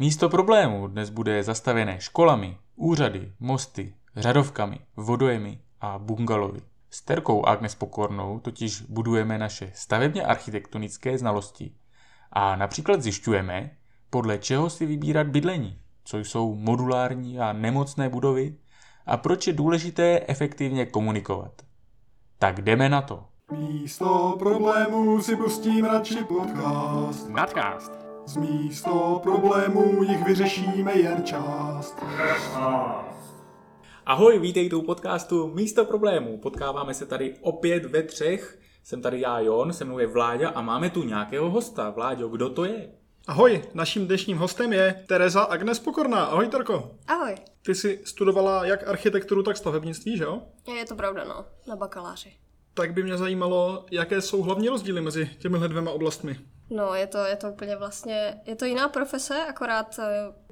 Místo problémů dnes bude zastavené školami, úřady, mosty, řadovkami, vodojemi a bungalovy. S Terkou Agnes Pokornou totiž budujeme naše stavebně architektonické znalosti a například zjišťujeme, podle čeho si vybírat bydlení, co jsou modulární a nemocné budovy a proč je důležité efektivně komunikovat. Tak jdeme na to. Místo problémů si pustím radši podcast. Nadcast. Z místo problémů jich vyřešíme jen část. Ahoj, vítejte u podcastu Místo problémů. Potkáváme se tady opět ve třech. Jsem tady já, Jon, se mnou je Vláďa a máme tu nějakého hosta. Vláďo, kdo to je? Ahoj, naším dnešním hostem je Tereza Agnes Pokorná. Ahoj, Terko. Ahoj. Ty jsi studovala jak architekturu, tak stavebnictví, že jo? Je to pravda, no, na bakaláři. Tak by mě zajímalo, jaké jsou hlavní rozdíly mezi těmihle dvěma oblastmi. No, je to, je to úplně vlastně, je to jiná profese, akorát uh,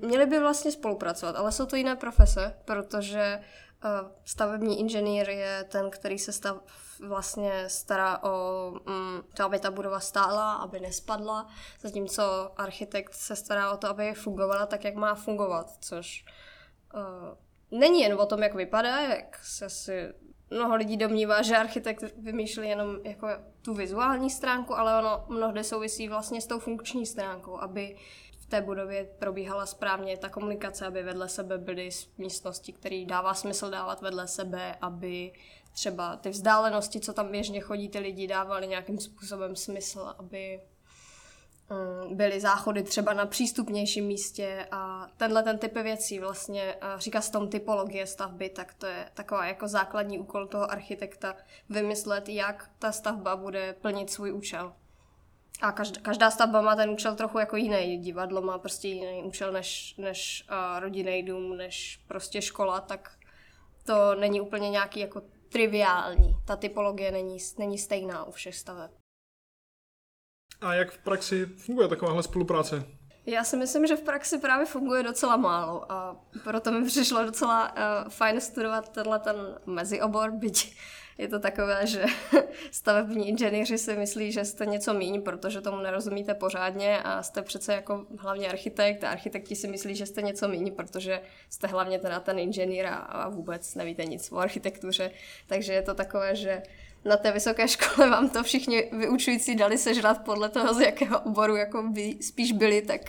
měli by vlastně spolupracovat, ale jsou to jiné profese, protože uh, stavební inženýr je ten, který se stav, vlastně stará o um, to, aby ta budova stála, aby nespadla, zatímco architekt se stará o to, aby fungovala tak, jak má fungovat, což uh, není jen o tom, jak vypadá, jak se si mnoho lidí domnívá, že architekt vymýšlí jenom jako tu vizuální stránku, ale ono mnohdy souvisí vlastně s tou funkční stránkou, aby v té budově probíhala správně ta komunikace, aby vedle sebe byly místnosti, které dává smysl dávat vedle sebe, aby třeba ty vzdálenosti, co tam běžně chodí ty lidi, dávaly nějakým způsobem smysl, aby byly záchody třeba na přístupnějším místě a tenhle ten typ věcí vlastně, říká se tomu typologie stavby, tak to je taková jako základní úkol toho architekta vymyslet, jak ta stavba bude plnit svůj účel. A každá, stavba má ten účel trochu jako jiný. Divadlo má prostě jiný účel než, než rodinný dům, než prostě škola, tak to není úplně nějaký jako triviální. Ta typologie není, není stejná u všech staveb. A jak v praxi funguje takováhle spolupráce? Já si myslím, že v praxi právě funguje docela málo a proto mi přišlo docela uh, fajn studovat tenhle ten meziobor, byť je to takové, že stavební inženýři si myslí, že jste něco míň, protože tomu nerozumíte pořádně a jste přece jako hlavně architekt a architekti si myslí, že jste něco míň, protože jste hlavně teda ten inženýr a vůbec nevíte nic o architektuře. Takže je to takové, že na té vysoké škole vám to všichni vyučující dali sežrat podle toho, z jakého oboru jako by spíš byli, tak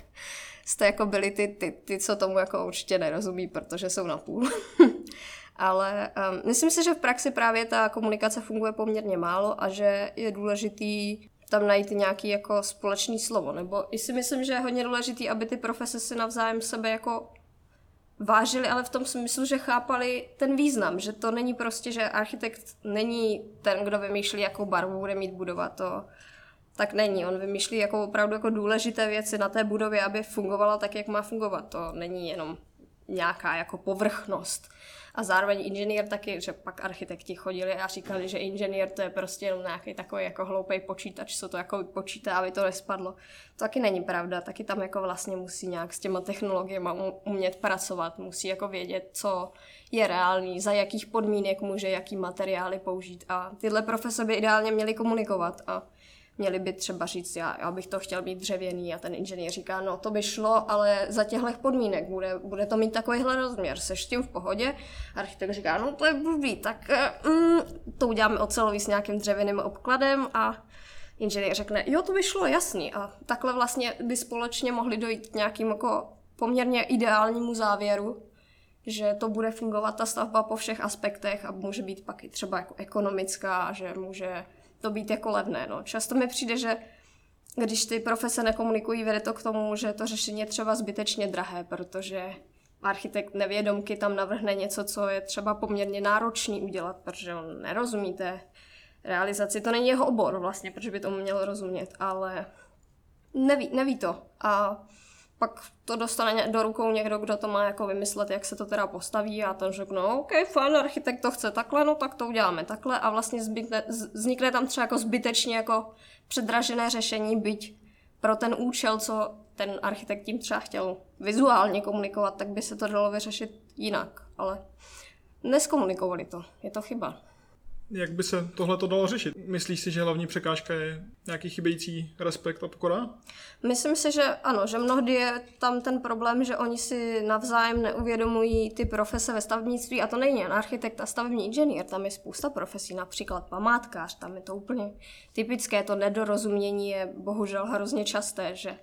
jste jako byli ty, ty, ty, co tomu jako určitě nerozumí, protože jsou na půl. Ale um, myslím si, že v praxi právě ta komunikace funguje poměrně málo a že je důležitý tam najít nějaký jako společný slovo. Nebo i si myslím, že je hodně důležitý, aby ty profese si navzájem sebe jako vážili, ale v tom smyslu, že chápali ten význam, že to není prostě, že architekt není ten, kdo vymýšlí, jakou barvu bude mít budova, to tak není. On vymýšlí jako opravdu jako důležité věci na té budově, aby fungovala tak, jak má fungovat. To není jenom nějaká jako povrchnost. A zároveň inženýr taky, že pak architekti chodili a říkali, že inženýr to je prostě jenom nějaký takový jako hloupý počítač, co to jako počítá, aby to nespadlo. To taky není pravda, taky tam jako vlastně musí nějak s těma technologiemi umět pracovat, musí jako vědět, co je reálný, za jakých podmínek může jaký materiály použít a tyhle profese by ideálně měly komunikovat a měli by třeba říct, já, já bych to chtěl mít dřevěný a ten inženýr říká, no to by šlo, ale za těchto podmínek bude, bude to mít takovýhle rozměr, seš tím v pohodě. Architekt říká, no to je blbý, tak mm, to uděláme ocelový s nějakým dřevěným obkladem a inženýr řekne, jo to by šlo, jasný. A takhle vlastně by společně mohli dojít k nějakým jako poměrně ideálnímu závěru, že to bude fungovat ta stavba po všech aspektech a může být pak i třeba jako ekonomická, že může to být jako levné. No. Často mi přijde, že když ty profese nekomunikují, vede to k tomu, že to řešení je třeba zbytečně drahé, protože architekt nevědomky tam navrhne něco, co je třeba poměrně náročný udělat, protože on nerozumí té realizaci. To není jeho obor vlastně, protože by tomu měl rozumět, ale neví, neví to. A pak to dostane do rukou někdo, kdo to má jako vymyslet, jak se to teda postaví a to řekne, no, OK, fajn, architekt to chce takhle, no tak to uděláme takhle a vlastně zbytne, vznikne tam třeba jako zbytečně jako předražené řešení, byť pro ten účel, co ten architekt tím třeba chtěl vizuálně komunikovat, tak by se to dalo vyřešit jinak, ale neskomunikovali to, je to chyba. Jak by se tohle to dalo řešit? Myslíš si, že hlavní překážka je nějaký chybějící respekt a pokora? Myslím si, že ano, že mnohdy je tam ten problém, že oni si navzájem neuvědomují ty profese ve stavebnictví a to není jen architekt a stavební inženýr, tam je spousta profesí, například památkář, tam je to úplně typické, to nedorozumění je bohužel hrozně časté, že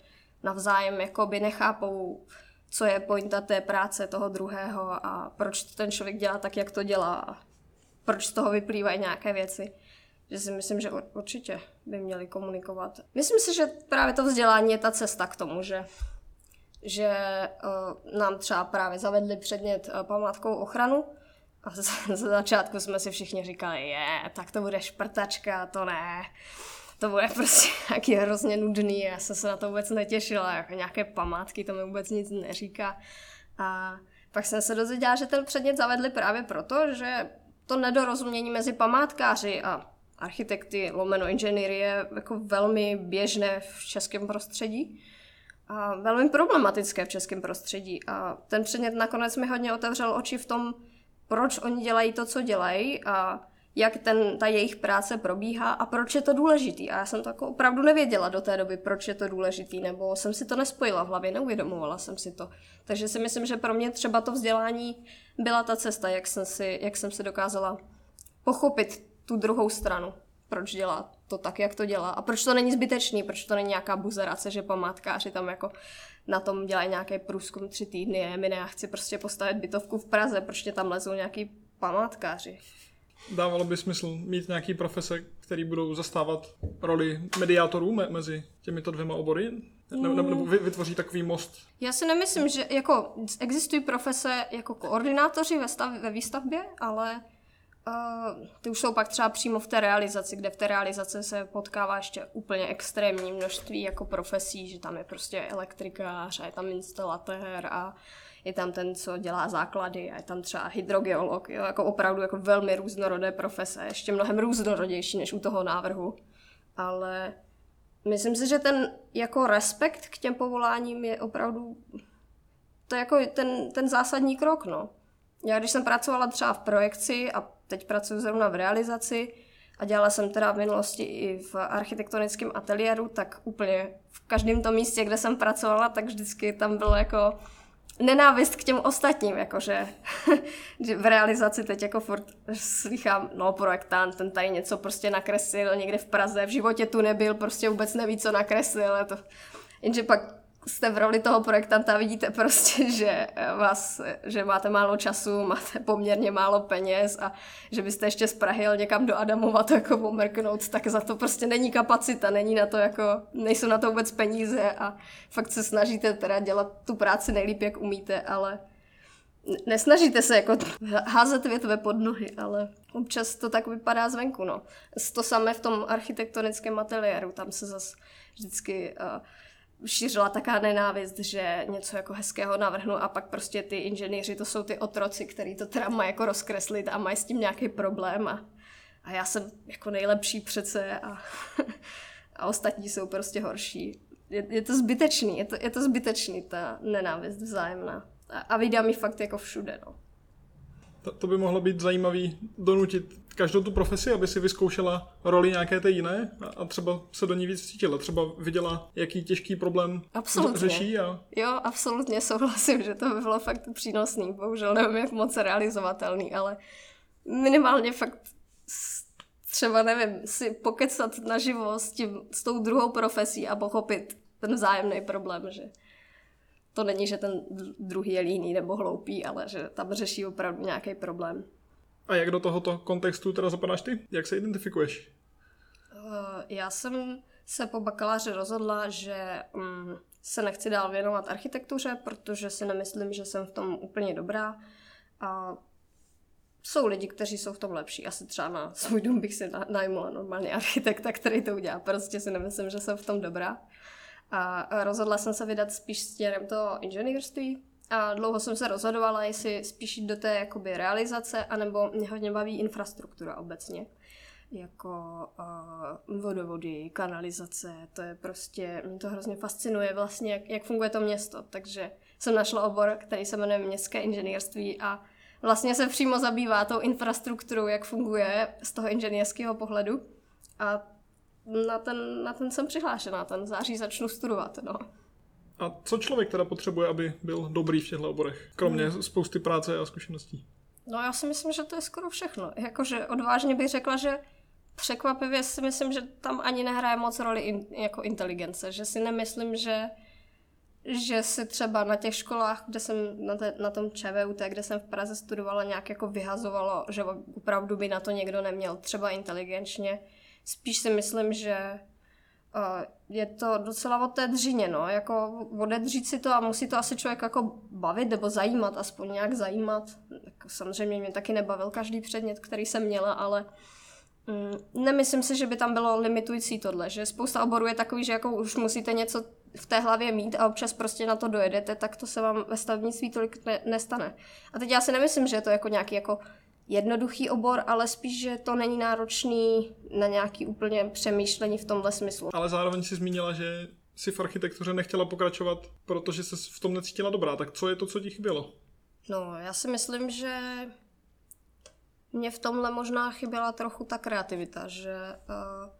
navzájem jakoby nechápou, co je pointa té práce toho druhého a proč ten člověk dělá tak, jak to dělá proč z toho vyplývají nějaké věci. Že si myslím, že určitě by měli komunikovat. Myslím si, že právě to vzdělání je ta cesta k tomu, že, že uh, nám třeba právě zavedli předmět uh, památkovou ochranu a z, z začátku jsme si všichni říkali, je, tak to bude šprtačka, to ne. To bude prostě nějaký hrozně nudný, já jsem se na to vůbec netěšila, jako nějaké památky, to mi vůbec nic neříká. A pak jsem se dozvěděla, že ten předmět zavedli právě proto, že to nedorozumění mezi památkáři a architekty lomeno inženýry je jako velmi běžné v českém prostředí a velmi problematické v českém prostředí. A ten předmět nakonec mi hodně otevřel oči v tom, proč oni dělají to, co dělají a jak ten, ta jejich práce probíhá a proč je to důležitý. A já jsem to jako opravdu nevěděla do té doby, proč je to důležitý, nebo jsem si to nespojila v hlavě, neuvědomovala jsem si to. Takže si myslím, že pro mě třeba to vzdělání byla ta cesta, jak jsem si, jak jsem si dokázala pochopit tu druhou stranu, proč dělá to tak, jak to dělá a proč to není zbytečný, proč to není nějaká buzerace, že památkáři tam jako na tom dělají nějaký průzkum tři týdny, je mi ne, já chci prostě postavit bytovku v Praze, proč tě tam lezou nějaký památkáři dávalo by smysl mít nějaký profese, který budou zastávat roli mediátorů me- mezi těmito dvěma obory? Ne- nebo mm. vytvoří takový most? Já si nemyslím, že jako existují profese jako koordinátoři ve, stav, ve výstavbě, ale uh, ty už jsou pak třeba přímo v té realizaci, kde v té realizaci se potkává ještě úplně extrémní množství jako profesí, že tam je prostě elektrikář a je tam instalatér a je tam ten, co dělá základy a je tam třeba hydrogeolog, jo, jako opravdu jako velmi různorodé profese, ještě mnohem různorodější než u toho návrhu. Ale myslím si, že ten jako respekt k těm povoláním je opravdu to je jako ten, ten zásadní krok, no. Já když jsem pracovala třeba v projekci a teď pracuji zrovna v realizaci a dělala jsem teda v minulosti i v architektonickém ateliéru, tak úplně v každém tom místě, kde jsem pracovala, tak vždycky tam bylo jako nenávist k těm ostatním, jakože v realizaci teď jako furt slychám, no projektant, ten tady něco prostě nakreslil někde v Praze, v životě tu nebyl, prostě vůbec neví, co nakreslil, to... jenže pak jste v roli toho projektanta, vidíte prostě, že, vás, že máte málo času, máte poměrně málo peněz a že byste ještě z Prahy jel někam do Adamova to jako omrknout, tak za to prostě není kapacita, není na to jako, nejsou na to vůbec peníze a fakt se snažíte teda dělat tu práci nejlíp, jak umíte, ale nesnažíte se jako házet větve pod nohy, ale občas to tak vypadá zvenku, no. To samé v tom architektonickém ateliéru, tam se zase vždycky uh, šířila taká nenávist, že něco jako hezkého navrhnu a pak prostě ty inženýři, to jsou ty otroci, který to teda mají jako rozkreslit a mají s tím nějaký problém a, a já jsem jako nejlepší přece a, a ostatní jsou prostě horší. Je, je to zbytečný, je to, je to zbytečný, ta nenávist vzájemná. A, a vydá mi fakt jako všude, no. To, to by mohlo být zajímavý donutit každou tu profesi, aby si vyzkoušela roli nějaké té jiné a, a třeba se do ní víc cítila. Třeba viděla, jaký těžký problém absolutně. řeší. A... Jo, absolutně souhlasím, že to by bylo fakt přínosný. Bohužel nevím, jak moc realizovatelný, ale minimálně fakt třeba, nevím, si pokecat naživo s, tím, s tou druhou profesí a pochopit ten vzájemný problém, že to není, že ten druhý je líný nebo hloupý, ale že tam řeší opravdu nějaký problém. A jak do tohoto kontextu teda zapadáš ty? Jak se identifikuješ? Uh, já jsem se po bakaláři rozhodla, že um, se nechci dál věnovat architektuře, protože si nemyslím, že jsem v tom úplně dobrá. A jsou lidi, kteří jsou v tom lepší. Asi třeba na svůj dům bych si najmula normálně architekta, který to udělá. Prostě si nemyslím, že jsem v tom dobrá. A rozhodla jsem se vydat spíš směrem toho inženýrství, a dlouho jsem se rozhodovala, jestli spíš jít do té jakoby realizace, anebo mě hodně baví infrastruktura obecně. Jako uh, vodovody, kanalizace, to je prostě, mě to hrozně fascinuje vlastně, jak, jak funguje to město. Takže jsem našla obor, který se jmenuje městské inženýrství a vlastně se přímo zabývá tou infrastrukturou, jak funguje z toho inženýrského pohledu. A na ten, na ten jsem přihlášená, ten září začnu studovat. No. A co člověk teda potřebuje, aby byl dobrý v těchto oborech? Kromě hmm. spousty práce a zkušeností. No já si myslím, že to je skoro všechno. Jakože odvážně bych řekla, že překvapivě si myslím, že tam ani nehraje moc roli in, jako inteligence. Že si nemyslím, že že si třeba na těch školách, kde jsem na, te, na tom ČVUT, kde jsem v Praze studovala, nějak jako vyhazovalo, že opravdu by na to někdo neměl třeba inteligenčně. Spíš si myslím, že je to docela o té dřině, no, jako odedřít si to a musí to asi člověk jako bavit nebo zajímat, aspoň nějak zajímat. Tak samozřejmě mě taky nebavil každý předmět, který jsem měla, ale mm, nemyslím si, že by tam bylo limitující tohle, že spousta oborů je takový, že jako už musíte něco v té hlavě mít a občas prostě na to dojedete, tak to se vám ve stavnictví tolik ne- nestane. A teď já si nemyslím, že je to jako nějaký jako jednoduchý obor, ale spíš, že to není náročný na nějaký úplně přemýšlení v tomhle smyslu. Ale zároveň si zmínila, že si v architektuře nechtěla pokračovat, protože se v tom necítila dobrá. Tak co je to, co ti chybělo? No, já si myslím, že mě v tomhle možná chyběla trochu ta kreativita, že uh,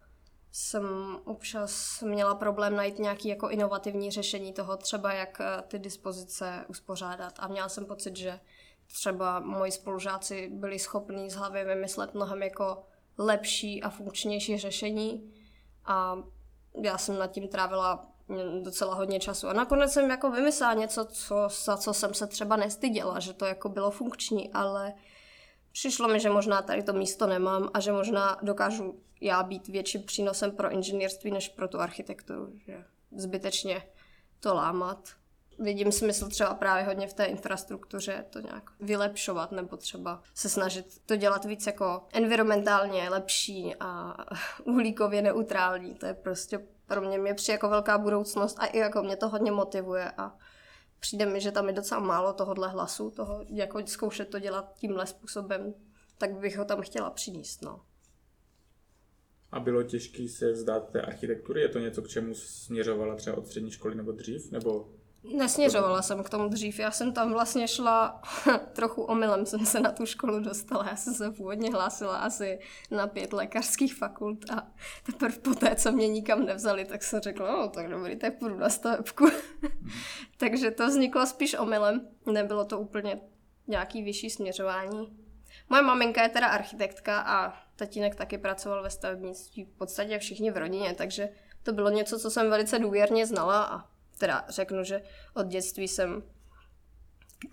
jsem občas měla problém najít nějaký jako inovativní řešení toho, třeba jak uh, ty dispozice uspořádat. A měla jsem pocit, že třeba moji spolužáci byli schopní z hlavy vymyslet mnohem jako lepší a funkčnější řešení a já jsem nad tím trávila docela hodně času. A nakonec jsem jako vymyslela něco, co, za co jsem se třeba nestyděla, že to jako bylo funkční, ale přišlo mi, že možná tady to místo nemám a že možná dokážu já být větším přínosem pro inženýrství než pro tu architekturu, že zbytečně to lámat vidím smysl třeba právě hodně v té infrastruktuře to nějak vylepšovat nebo třeba se snažit to dělat víc jako environmentálně lepší a uhlíkově neutrální. To je prostě pro mě mě přijde jako velká budoucnost a i jako mě to hodně motivuje a přijde mi, že tam je docela málo tohohle hlasu, toho jako zkoušet to dělat tímhle způsobem, tak bych ho tam chtěla přinést. No. A bylo těžké se vzdát té architektury? Je to něco, k čemu směřovala třeba od střední školy nebo dřív? Nebo Nesměřovala jsem k tomu dřív, já jsem tam vlastně šla, trochu omylem jsem se na tu školu dostala, já jsem se původně hlásila asi na pět lékařských fakult a teprve po té, co mě nikam nevzali, tak jsem řekla, no tak dobrý, tak půjdu na stavebku. Takže to vzniklo spíš omylem, nebylo to úplně nějaký vyšší směřování. Moje maminka je teda architektka a tatínek taky pracoval ve stavebnictví, v podstatě všichni v rodině, takže to bylo něco, co jsem velice důvěrně znala a teda řeknu, že od dětství jsem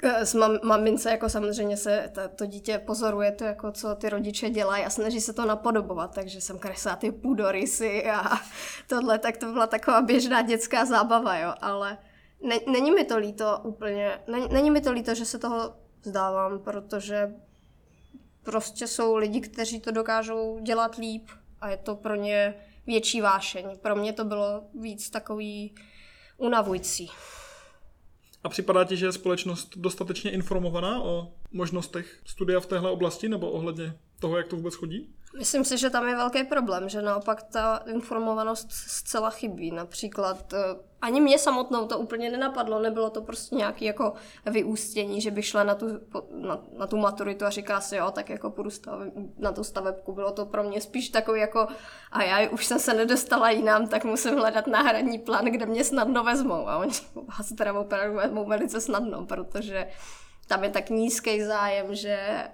eh, s mam, mamince jako samozřejmě se ta, to dítě pozoruje to, jako co ty rodiče dělají a snaží se to napodobovat, takže jsem kreslila ty půdorysy a tohle, tak to byla taková běžná dětská zábava, jo, ale ne, není mi to líto úplně, není, není mi to líto, že se toho vzdávám, protože prostě jsou lidi, kteří to dokážou dělat líp a je to pro ně větší vášeň. Pro mě to bylo víc takový unavující. A připadá ti, že je společnost dostatečně informovaná o možnostech studia v téhle oblasti nebo ohledně toho, jak to vůbec chodí? Myslím si, že tam je velký problém, že naopak ta informovanost zcela chybí. Například eh, ani mě samotnou to úplně nenapadlo, nebylo to prostě nějaké jako vyústění, že bych šla na tu, na, na tu maturitu a říká si, jo, tak jako půjdu stav, na tu stavebku. Bylo to pro mě spíš takový jako, a já už jsem se nedostala jinam, tak musím hledat náhradní plán, kde mě snadno vezmou. A oni vás teda opravdu vezmou velice snadno, protože tam je tak nízký zájem, že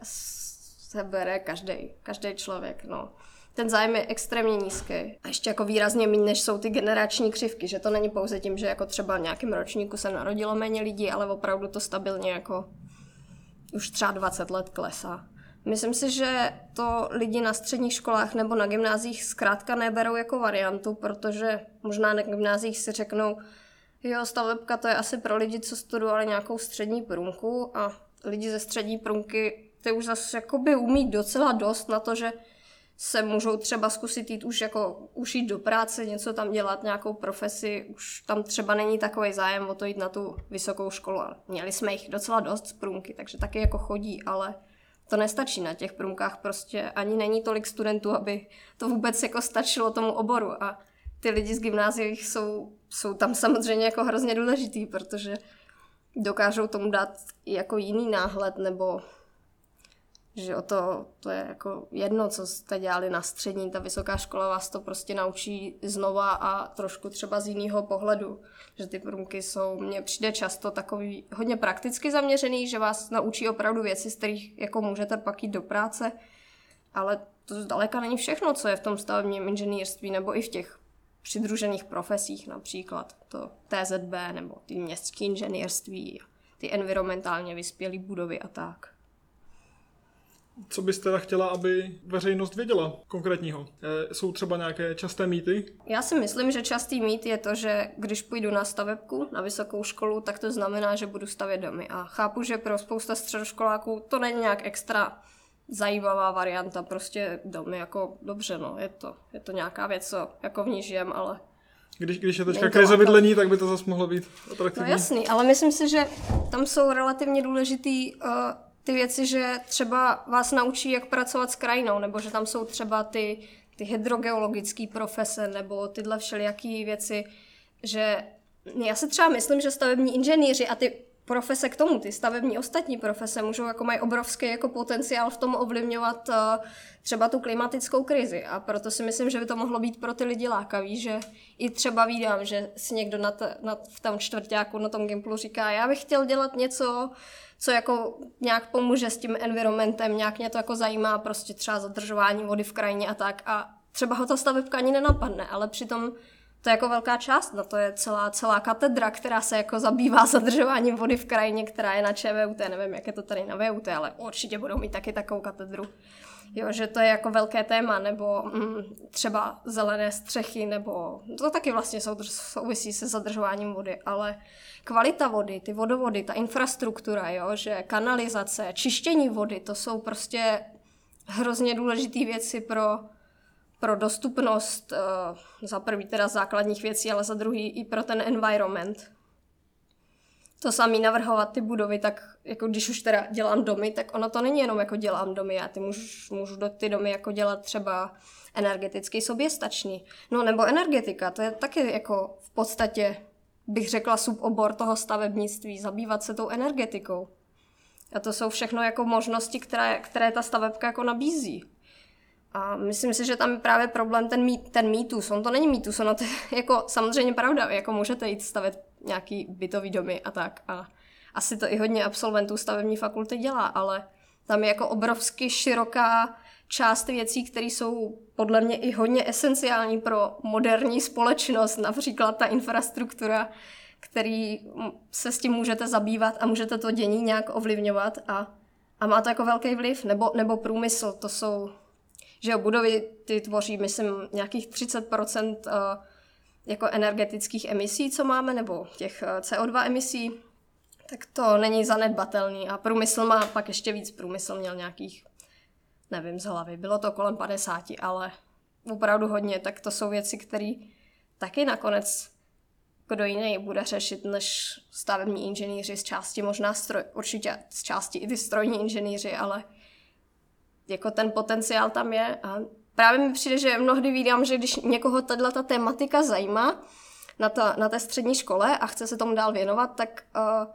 se bere každý, každý člověk, no. Ten zájem je extrémně nízký. A ještě jako výrazně méně, než jsou ty generační křivky, že to není pouze tím, že jako třeba v nějakém ročníku se narodilo méně lidí, ale opravdu to stabilně jako už třeba 20 let klesá. Myslím si, že to lidi na středních školách nebo na gymnázích zkrátka neberou jako variantu, protože možná na gymnázích si řeknou, jo, stavebka to je asi pro lidi, co studovali nějakou střední průmku a lidi ze střední průmky ty už zase jakoby umí docela dost na to, že se můžou třeba zkusit jít už jako už jít do práce, něco tam dělat, nějakou profesi, už tam třeba není takový zájem o to jít na tu vysokou školu. Měli jsme jich docela dost z průmky, takže taky jako chodí, ale to nestačí na těch průmkách, prostě ani není tolik studentů, aby to vůbec jako stačilo tomu oboru a ty lidi z gymnázií jsou, jsou tam samozřejmě jako hrozně důležitý, protože dokážou tomu dát jako jiný náhled nebo že o to, to je jako jedno, co jste dělali na střední, ta vysoká škola vás to prostě naučí znova a trošku třeba z jiného pohledu, že ty průmky jsou, mně přijde často takový hodně prakticky zaměřený, že vás naučí opravdu věci, z kterých jako můžete pak jít do práce, ale to zdaleka není všechno, co je v tom stavebním inženýrství nebo i v těch přidružených profesích, například to TZB nebo ty městské inženýrství, ty environmentálně vyspělé budovy a tak. Co byste teda chtěla, aby veřejnost věděla konkrétního? E, jsou třeba nějaké časté mýty? Já si myslím, že častý mýt je to, že když půjdu na stavebku, na vysokou školu, tak to znamená, že budu stavět domy. A chápu, že pro spousta středoškoláků to není nějak extra zajímavá varianta, prostě domy jako dobře, no, je to, je to nějaká věc, co jako v ní žijem, ale když, když je teďka krize bydlení, tak by to zase mohlo být atraktivní. No jasný, ale myslím si, že tam jsou relativně důležitý uh, ty věci, že třeba vás naučí, jak pracovat s krajinou, nebo že tam jsou třeba ty, ty hydrogeologické profese, nebo tyhle všelijaké věci, že já si třeba myslím, že stavební inženýři a ty profese k tomu, ty stavební ostatní profese můžou jako mají obrovský jako potenciál v tom ovlivňovat uh, třeba tu klimatickou krizi. A proto si myslím, že by to mohlo být pro ty lidi lákavý, že i třeba vídám, že si někdo na, t- na v tom čtvrtáku na tom Gimplu říká, já bych chtěl dělat něco, co jako nějak pomůže s tím environmentem, nějak mě to jako zajímá, prostě třeba zadržování vody v krajině a tak a třeba ho ta stavebka ani nenapadne, ale přitom to je jako velká část, na to je celá, celá katedra, která se jako zabývá zadržováním vody v krajině, která je na ČVUT, nevím, jak je to tady na VUT, ale určitě budou mít taky takovou katedru. Jo, že to je jako velké téma, nebo mm, třeba zelené střechy, nebo to taky vlastně souvisí se zadržováním vody, ale kvalita vody, ty vodovody, ta infrastruktura, jo, že kanalizace, čištění vody, to jsou prostě hrozně důležité věci pro pro dostupnost uh, za prvý teda základních věcí, ale za druhý i pro ten environment. To samý navrhovat ty budovy, tak jako když už teda dělám domy, tak ono to není jenom jako dělám domy, já ty můžu, můžu do ty domy jako dělat třeba energeticky soběstačný. No nebo energetika, to je taky jako v podstatě, bych řekla, subobor toho stavebnictví, zabývat se tou energetikou. A to jsou všechno jako možnosti, které, které ta stavebka jako nabízí. A myslím si, že tam je právě problém ten, mý, ten mýtus. On to není mýtus, ono to je jako samozřejmě pravda. Jako můžete jít stavět nějaký bytový domy a tak. A asi to i hodně absolventů stavební fakulty dělá, ale tam je jako obrovsky široká část věcí, které jsou podle mě i hodně esenciální pro moderní společnost, například ta infrastruktura, který se s tím můžete zabývat a můžete to dění nějak ovlivňovat a, a má to jako velký vliv, nebo, nebo průmysl, to jsou že jo, budovy ty tvoří, myslím, nějakých 30% uh, eh, jako energetických emisí, co máme, nebo těch eh, CO2 emisí, tak to není zanedbatelný. A průmysl má pak ještě víc. Průmysl měl nějakých, nevím z hlavy, bylo to kolem 50, ale opravdu hodně. Tak to jsou věci, které taky nakonec kdo jiný bude řešit než stavební inženýři z části možná stroj, určitě z části i ty strojní inženýři, ale jako ten potenciál tam je a právě mi přijde, že mnohdy vídám, že když někoho tato ta tematika zajímá na, ta, na té střední škole a chce se tomu dál věnovat, tak uh,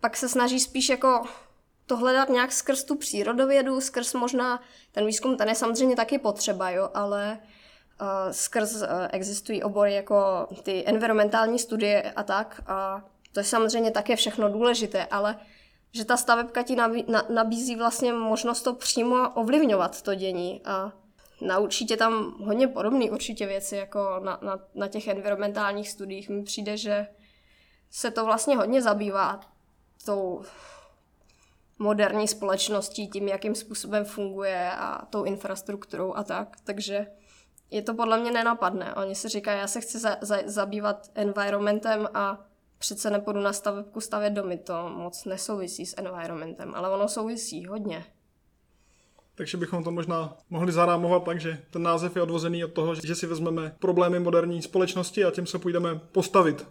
pak se snaží spíš jako to hledat nějak skrz tu přírodovědu, skrz možná ten výzkum, ten je samozřejmě taky potřeba, jo, ale uh, skrz uh, existují obory jako ty environmentální studie a tak a to je samozřejmě také všechno důležité, ale že ta stavebka ti nabízí vlastně možnost to přímo ovlivňovat, to dění. A naučí tě tam hodně podobné určitě věci, jako na, na, na těch environmentálních studiích. Mi přijde, že se to vlastně hodně zabývá tou moderní společností, tím, jakým způsobem funguje a tou infrastrukturou a tak. Takže je to podle mě nenapadné. Oni si říkají, já se chci za, za, zabývat environmentem a přece nepůjdu na stavebku stavět domy, to moc nesouvisí s environmentem, ale ono souvisí hodně. Takže bychom to možná mohli zarámovat tak, že ten název je odvozený od toho, že si vezmeme problémy moderní společnosti a tím se půjdeme postavit.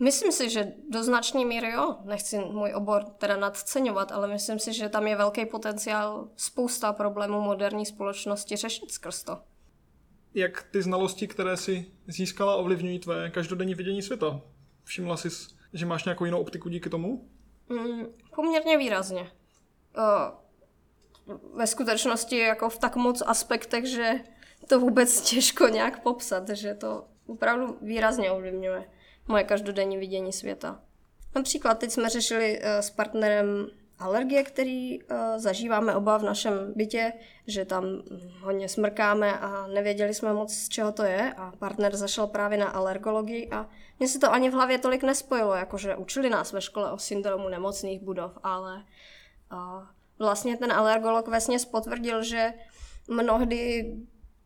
Myslím si, že do značné míry jo. Nechci můj obor teda nadceňovat, ale myslím si, že tam je velký potenciál spousta problémů moderní společnosti řešit skrz to. Jak ty znalosti, které si získala, ovlivňují tvé každodenní vidění světa? Všimla jsi, že máš nějakou jinou optiku díky tomu? Mm, poměrně výrazně. Uh, ve skutečnosti jako v tak moc aspektech, že to vůbec těžko nějak popsat, že to opravdu výrazně ovlivňuje moje každodenní vidění světa. Například teď jsme řešili uh, s partnerem alergie, který uh, zažíváme oba v našem bytě, že tam hodně smrkáme a nevěděli jsme moc, z čeho to je a partner zašel právě na alergologii a mně se to ani v hlavě tolik nespojilo, jakože učili nás ve škole o syndromu nemocných budov, ale uh, vlastně ten alergolog vesně potvrdil, že mnohdy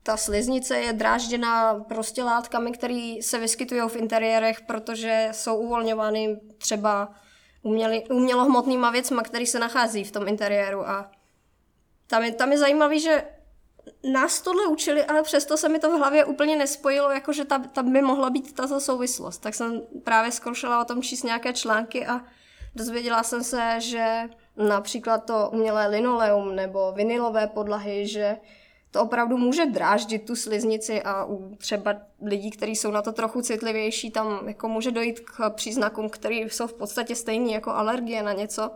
ta sliznice je drážděna prostě látkami, které se vyskytují v interiérech, protože jsou uvolňovány třeba uměli, umělohmotnýma věcma, které se nachází v tom interiéru a tam je, tam je zajímavý, že nás tohle učili, ale přesto se mi to v hlavě úplně nespojilo, jakože tam, tam by mohla být tato souvislost. Tak jsem právě zkoušela o tom číst nějaké články a dozvěděla jsem se, že například to umělé linoleum nebo vinilové podlahy, že to opravdu může dráždit tu sliznici a u třeba lidí, kteří jsou na to trochu citlivější, tam jako může dojít k příznakům, které jsou v podstatě stejné jako alergie na něco.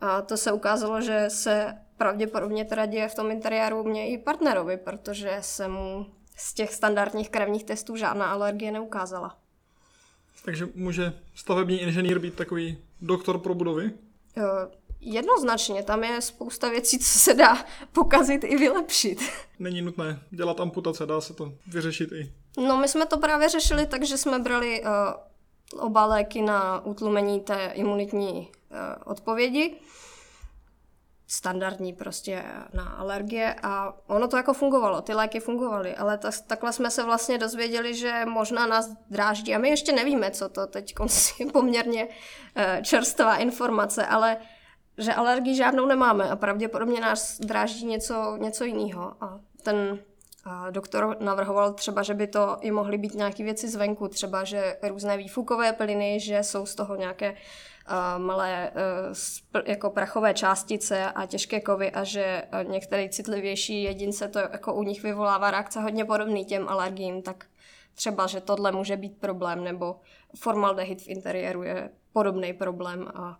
A to se ukázalo, že se pravděpodobně teda děje v tom interiéru mě i partnerovi, protože se mu z těch standardních krevních testů žádná alergie neukázala. Takže může stavební inženýr být takový doktor pro budovy? Jednoznačně, tam je spousta věcí, co se dá pokazit i vylepšit. Není nutné dělat amputace, dá se to vyřešit i. No my jsme to právě řešili tak, že jsme brali uh, oba léky na utlumení té imunitní uh, odpovědi standardní prostě na alergie a ono to jako fungovalo, ty léky fungovaly, ale ta, takhle jsme se vlastně dozvěděli, že možná nás dráždí a my ještě nevíme, co to teď je poměrně uh, čerstvá informace, ale že alergii žádnou nemáme a pravděpodobně nás dráždí něco, něco jiného. A ten a doktor navrhoval třeba, že by to i mohly být nějaké věci zvenku, třeba, že různé výfukové pliny, že jsou z toho nějaké uh, malé uh, jako prachové částice a těžké kovy a že uh, některé citlivější jedince to jako u nich vyvolává reakce hodně podobný těm alergím, tak třeba, že tohle může být problém, nebo formaldehyd v interiéru je podobný problém a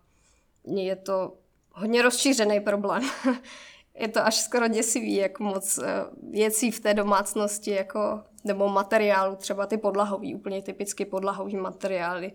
je to hodně rozšířený problém. je to až skoro děsivý, jak moc eh, věcí v té domácnosti, jako, nebo materiálu, třeba ty podlahový, úplně typicky podlahový materiály,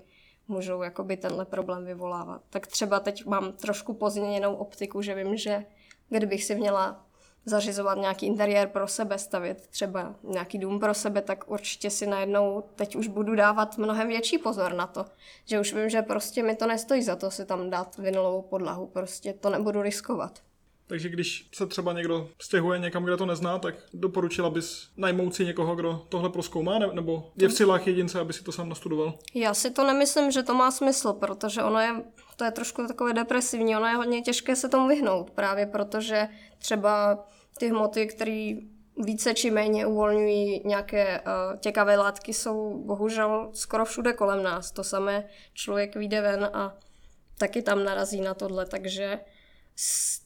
můžou jakoby tenhle problém vyvolávat. Tak třeba teď mám trošku pozměněnou optiku, že vím, že kdybych si měla zařizovat nějaký interiér pro sebe, stavět třeba nějaký dům pro sebe, tak určitě si najednou teď už budu dávat mnohem větší pozor na to, že už vím, že prostě mi to nestojí za to si tam dát vinylovou podlahu, prostě to nebudu riskovat. Takže když se třeba někdo stěhuje někam, kde to nezná, tak doporučila bys najmout si někoho, kdo tohle proskoumá, nebo je v silách jedince, aby si to sám nastudoval? Já si to nemyslím, že to má smysl, protože ono je, to je trošku takové depresivní, ono je hodně těžké se tomu vyhnout, právě protože třeba ty hmoty, které více či méně uvolňují nějaké uh, těkavé látky, jsou bohužel skoro všude kolem nás. To samé člověk vyjde ven a taky tam narazí na tohle, takže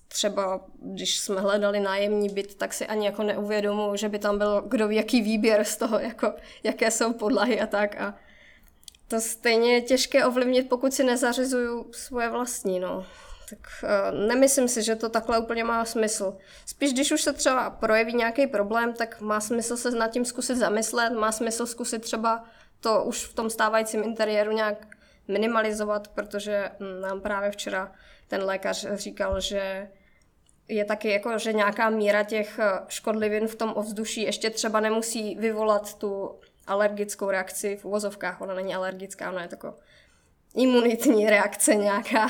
třeba když jsme hledali nájemní byt, tak si ani jako neuvědomuji, že by tam byl kdo ví jaký výběr z toho, jako, jaké jsou podlahy a tak. A to stejně je těžké ovlivnit, pokud si nezařizuju svoje vlastní. No. Tak uh, nemyslím si, že to takhle úplně má smysl. Spíš, když už se třeba projeví nějaký problém, tak má smysl se nad tím zkusit zamyslet, má smysl zkusit třeba to už v tom stávajícím interiéru nějak minimalizovat, protože hm, nám právě včera ten lékař říkal, že je taky jako, že nějaká míra těch eh, škodlivin v tom ovzduší ještě třeba nemusí vyvolat tu alergickou reakci v uvozovkách. Ona není alergická, ona je taková imunitní reakce nějaká.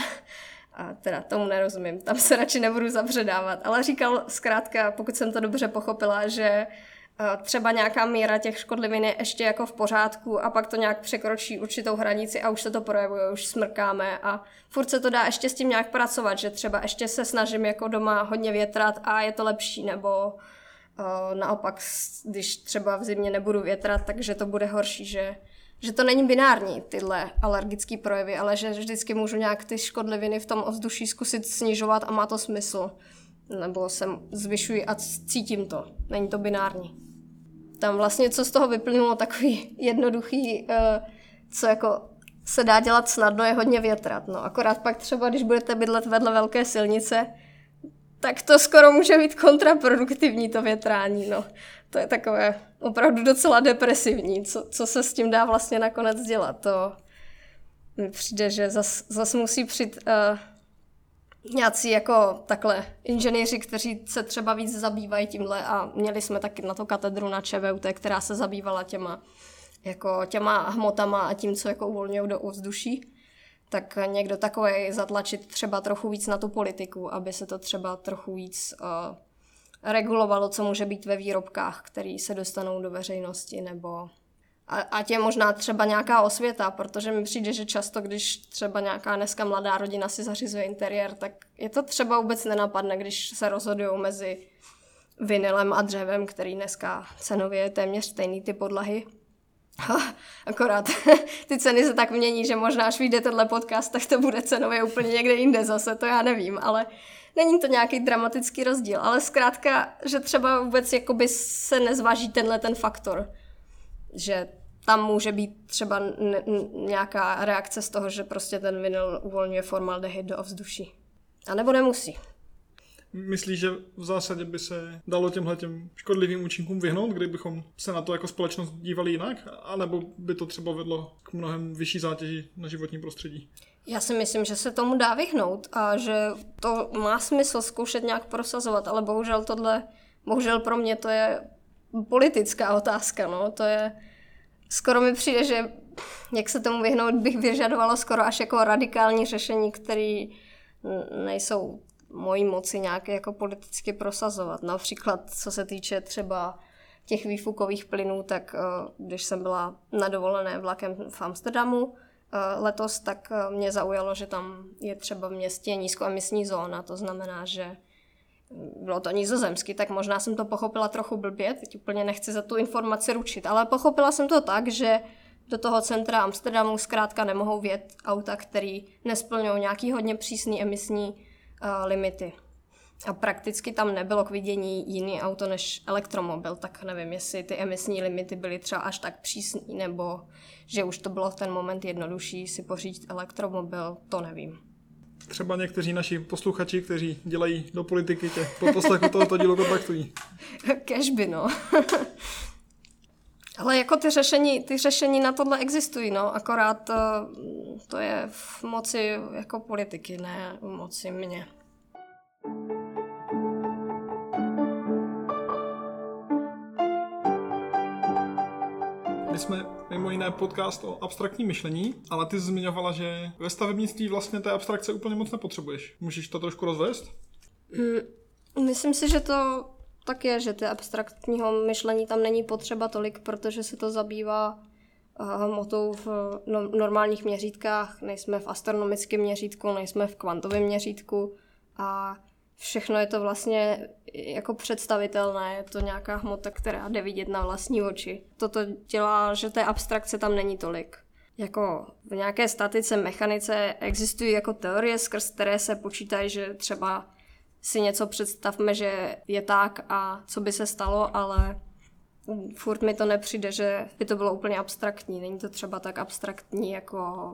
A teda tomu nerozumím, tam se radši nebudu zabředávat. Ale říkal zkrátka, pokud jsem to dobře pochopila, že třeba nějaká míra těch škodlivin je ještě jako v pořádku a pak to nějak překročí určitou hranici a už se to projevuje, už smrkáme a furt se to dá ještě s tím nějak pracovat, že třeba ještě se snažím jako doma hodně větrat a je to lepší, nebo uh, naopak, když třeba v zimě nebudu větrat, takže to bude horší, že, že to není binární tyhle alergické projevy, ale že vždycky můžu nějak ty škodliviny v tom ovzduší zkusit snižovat a má to smysl. Nebo se zvyšuji a cítím to. Není to binární tam vlastně, co z toho vyplynulo, takový jednoduchý, uh, co jako se dá dělat snadno, je hodně větrat. No, akorát pak třeba, když budete bydlet vedle velké silnice, tak to skoro může být kontraproduktivní to větrání, no. To je takové opravdu docela depresivní, co, co se s tím dá vlastně nakonec dělat. To mi přijde, že zas, zas musí přijít uh, nějací jako takhle inženýři, kteří se třeba víc zabývají tímhle a měli jsme taky na to katedru na ČVUT, která se zabývala těma, jako těma hmotama a tím, co jako uvolňují do ovzduší tak někdo takový zatlačit třeba trochu víc na tu politiku, aby se to třeba trochu víc uh, regulovalo, co může být ve výrobkách, které se dostanou do veřejnosti, nebo a, ať je možná třeba nějaká osvěta, protože mi přijde, že často, když třeba nějaká dneska mladá rodina si zařizuje interiér, tak je to třeba vůbec nenapadne, když se rozhodují mezi vinylem a dřevem, který dneska cenově je téměř stejný ty podlahy. Akorát ty ceny se tak mění, že možná až vyjde tenhle podcast, tak to bude cenově úplně někde jinde zase, to já nevím, ale není to nějaký dramatický rozdíl, ale zkrátka, že třeba vůbec jakoby se nezváží tenhle ten faktor, že tam může být třeba nějaká reakce z toho, že prostě ten vinyl uvolňuje formaldehyd do ovzduší. A nebo nemusí. Myslíš, že v zásadě by se dalo těmhle těm škodlivým účinkům vyhnout, kdybychom se na to jako společnost dívali jinak? A nebo by to třeba vedlo k mnohem vyšší zátěži na životní prostředí? Já si myslím, že se tomu dá vyhnout a že to má smysl zkoušet nějak prosazovat, ale bohužel tohle, bohužel pro mě to je politická otázka, no, to je, skoro mi přijde, že jak se tomu vyhnout, bych vyžadovalo skoro až jako radikální řešení, které nejsou mojí moci nějak jako politicky prosazovat. Například co se týče třeba těch výfukových plynů, tak eh, když jsem byla na dovolené vlakem v Amsterdamu letos, tak eh, mě zaujalo, že tam je třeba v městě nízkoemisní zóna, to znamená, že mm, bylo to nizozemsky, tak možná jsem to pochopila trochu blbě, teď úplně nechci za tu informaci ručit, ale pochopila jsem to tak, že do toho centra Amsterdamu zkrátka nemohou vjet auta, který nesplňují nějaký hodně přísný emisní uh, limity. A prakticky tam nebylo k vidění jiný auto než elektromobil, tak nevím, jestli ty emisní limity byly třeba až tak přísný, nebo že už to bylo v ten moment jednodušší si pořídit elektromobil, to nevím. Třeba někteří naši posluchači, kteří dělají do politiky, tě po poslechu tohoto dílu kontaktují. Kežby, no. Ale jako ty řešení, ty řešení na tohle existují, no, akorát to, eh, to je v moci jako politiky, ne v moci mě. My jsme mimo jiné podcast o abstraktním myšlení, ale ty zmiňovala, že ve stavebnictví vlastně té abstrakce úplně moc nepotřebuješ. Můžeš to trošku rozvést? Mm, myslím si, že to tak je, že ty abstraktního myšlení tam není potřeba tolik, protože se to zabývá eh, hmotou v no, normálních měřítkách, nejsme v astronomickém měřítku, nejsme v kvantovém měřítku a všechno je to vlastně jako představitelné, je to nějaká hmota, která jde vidět na vlastní oči. Toto dělá, že té abstrakce tam není tolik. Jako v nějaké statice, mechanice existují jako teorie, skrz které se počítají, že třeba si něco představme, že je tak a co by se stalo, ale furt mi to nepřijde, že by to bylo úplně abstraktní. Není to třeba tak abstraktní, jako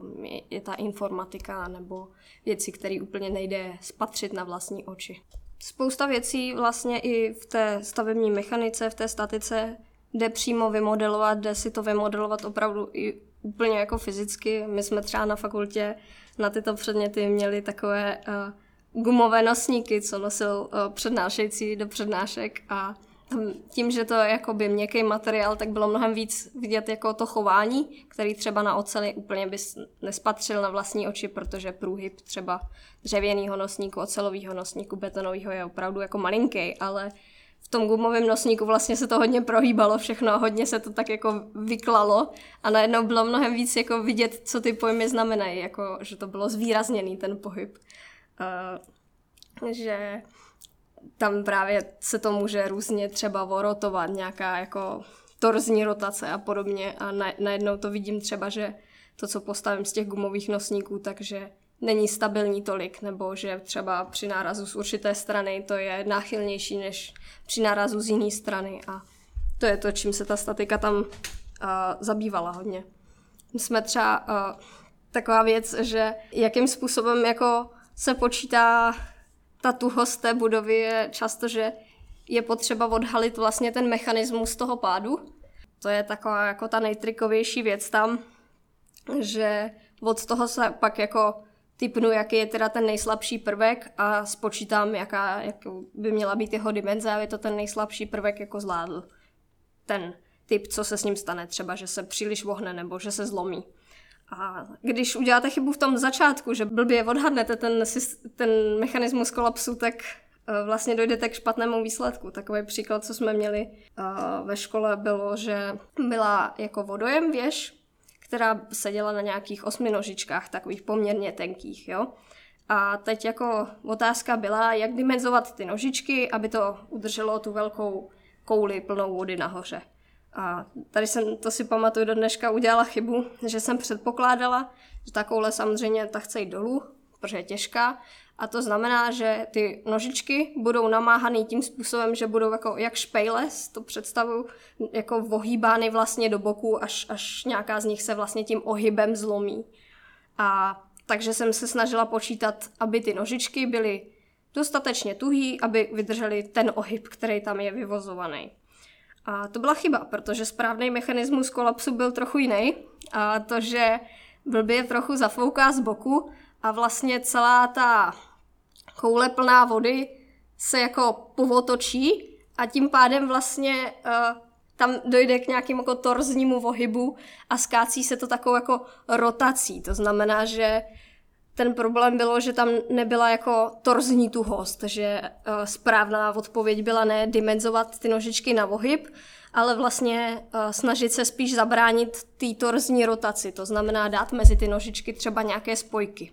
je ta informatika nebo věci, které úplně nejde spatřit na vlastní oči. Spousta věcí vlastně i v té stavební mechanice, v té statice jde přímo vymodelovat, jde si to vymodelovat opravdu i úplně jako fyzicky. My jsme třeba na fakultě na tyto předměty měli takové uh, gumové nosníky, co nosil uh, přednášející do přednášek a tím, že to je jakoby měkký materiál, tak bylo mnohem víc vidět jako to chování, který třeba na oceli úplně bys nespatřil na vlastní oči, protože průhyb třeba dřevěného nosníku, ocelového nosníku, betonového je opravdu jako malinký, ale v tom gumovém nosníku vlastně se to hodně prohýbalo všechno a hodně se to tak jako vyklalo a najednou bylo mnohem víc jako vidět, co ty pojmy znamenají, jako že to bylo zvýrazněný ten pohyb. Uh, že tam právě se to může různě třeba vorotovat, nějaká jako torzní rotace a podobně a na, najednou to vidím třeba, že to, co postavím z těch gumových nosníků, takže není stabilní tolik, nebo že třeba při nárazu z určité strany to je náchylnější než při nárazu z jiné strany a to je to, čím se ta statika tam uh, zabývala hodně. My jsme třeba uh, taková věc, že jakým způsobem jako se počítá ta tuhost té budovy je často, že je potřeba odhalit vlastně ten mechanismus toho pádu. To je taková jako ta nejtrikovější věc tam, že od toho se pak jako typnu, jaký je teda ten nejslabší prvek a spočítám, jaká jak by měla být jeho dimenze, aby to ten nejslabší prvek jako zvládl. Ten typ, co se s ním stane, třeba, že se příliš vohne nebo že se zlomí. A když uděláte chybu v tom začátku, že blbě odhadnete ten, ten mechanismus kolapsu, tak uh, vlastně dojdete k špatnému výsledku. Takový příklad, co jsme měli uh, ve škole, bylo, že byla jako vodojem věž, která seděla na nějakých osmi nožičkách, takových poměrně tenkých, jo. A teď jako otázka byla, jak dimenzovat ty nožičky, aby to udrželo tu velkou kouli plnou vody nahoře. A tady jsem, to si pamatuju do dneška, udělala chybu, že jsem předpokládala, že ta koule samozřejmě ta chce jít dolů, protože je těžká. A to znamená, že ty nožičky budou namáhané tím způsobem, že budou jako jak špejle, to představu, jako vohýbány vlastně do boku, až, až nějaká z nich se vlastně tím ohybem zlomí. A takže jsem se snažila počítat, aby ty nožičky byly dostatečně tuhý, aby vydrželi ten ohyb, který tam je vyvozovaný. A to byla chyba, protože správný mechanismus kolapsu byl trochu jiný. A to, že blbě trochu zafouká z boku a vlastně celá ta koule plná vody se jako povotočí a tím pádem vlastně uh, tam dojde k nějakému jako torznímu vohybu a skácí se to takovou jako rotací. To znamená, že ten problém bylo, že tam nebyla jako torzní tuhost, že uh, správná odpověď byla ne dimenzovat ty nožičky na vohyb, ale vlastně uh, snažit se spíš zabránit té torzní rotaci, to znamená dát mezi ty nožičky třeba nějaké spojky.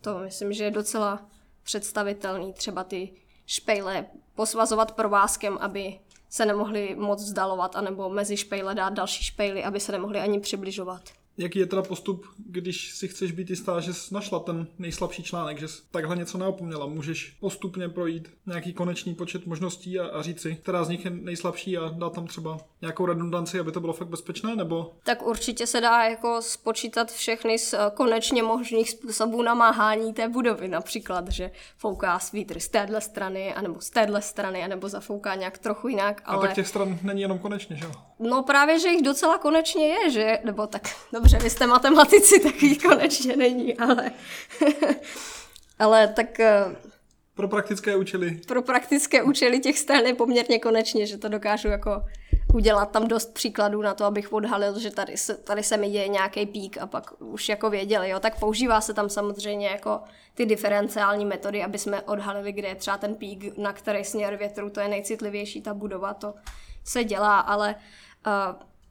To myslím, že je docela představitelný, třeba ty špejle posvazovat provázkem, aby se nemohli moc vzdalovat, anebo mezi špejle dát další špejly, aby se nemohli ani přibližovat. Jaký je teda postup, když si chceš být jistá, že jsi našla ten nejslabší článek, že jsi takhle něco neopomněla? Můžeš postupně projít nějaký konečný počet možností a, a říct si, která z nich je nejslabší a dát tam třeba nějakou redundanci, aby to bylo fakt bezpečné, nebo? Tak určitě se dá jako spočítat všechny z eh, konečně možných způsobů namáhání té budovy, například, že fouká svítr z téhle strany, anebo z téhle strany, anebo zafouká nějak trochu jinak, ale... A tak těch stran není jenom konečně, že jo? No právě, že jich docela konečně je, že, nebo tak, dobře, vy jste matematici, tak jich konečně není, ale, ale tak... Eh, pro praktické účely. Pro praktické účely těch stran je poměrně konečně, že to dokážu jako udělat tam dost příkladů na to, abych odhalil, že tady se, tady se mi děje nějaký pík a pak už jako věděli, jo, tak používá se tam samozřejmě jako ty diferenciální metody, aby jsme odhalili, kde je třeba ten pík, na který směr větru, to je nejcitlivější ta budova, to se dělá, ale uh,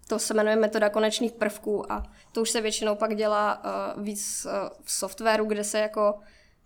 to se jmenuje metoda konečných prvků a to už se většinou pak dělá uh, víc uh, v softwaru, kde se jako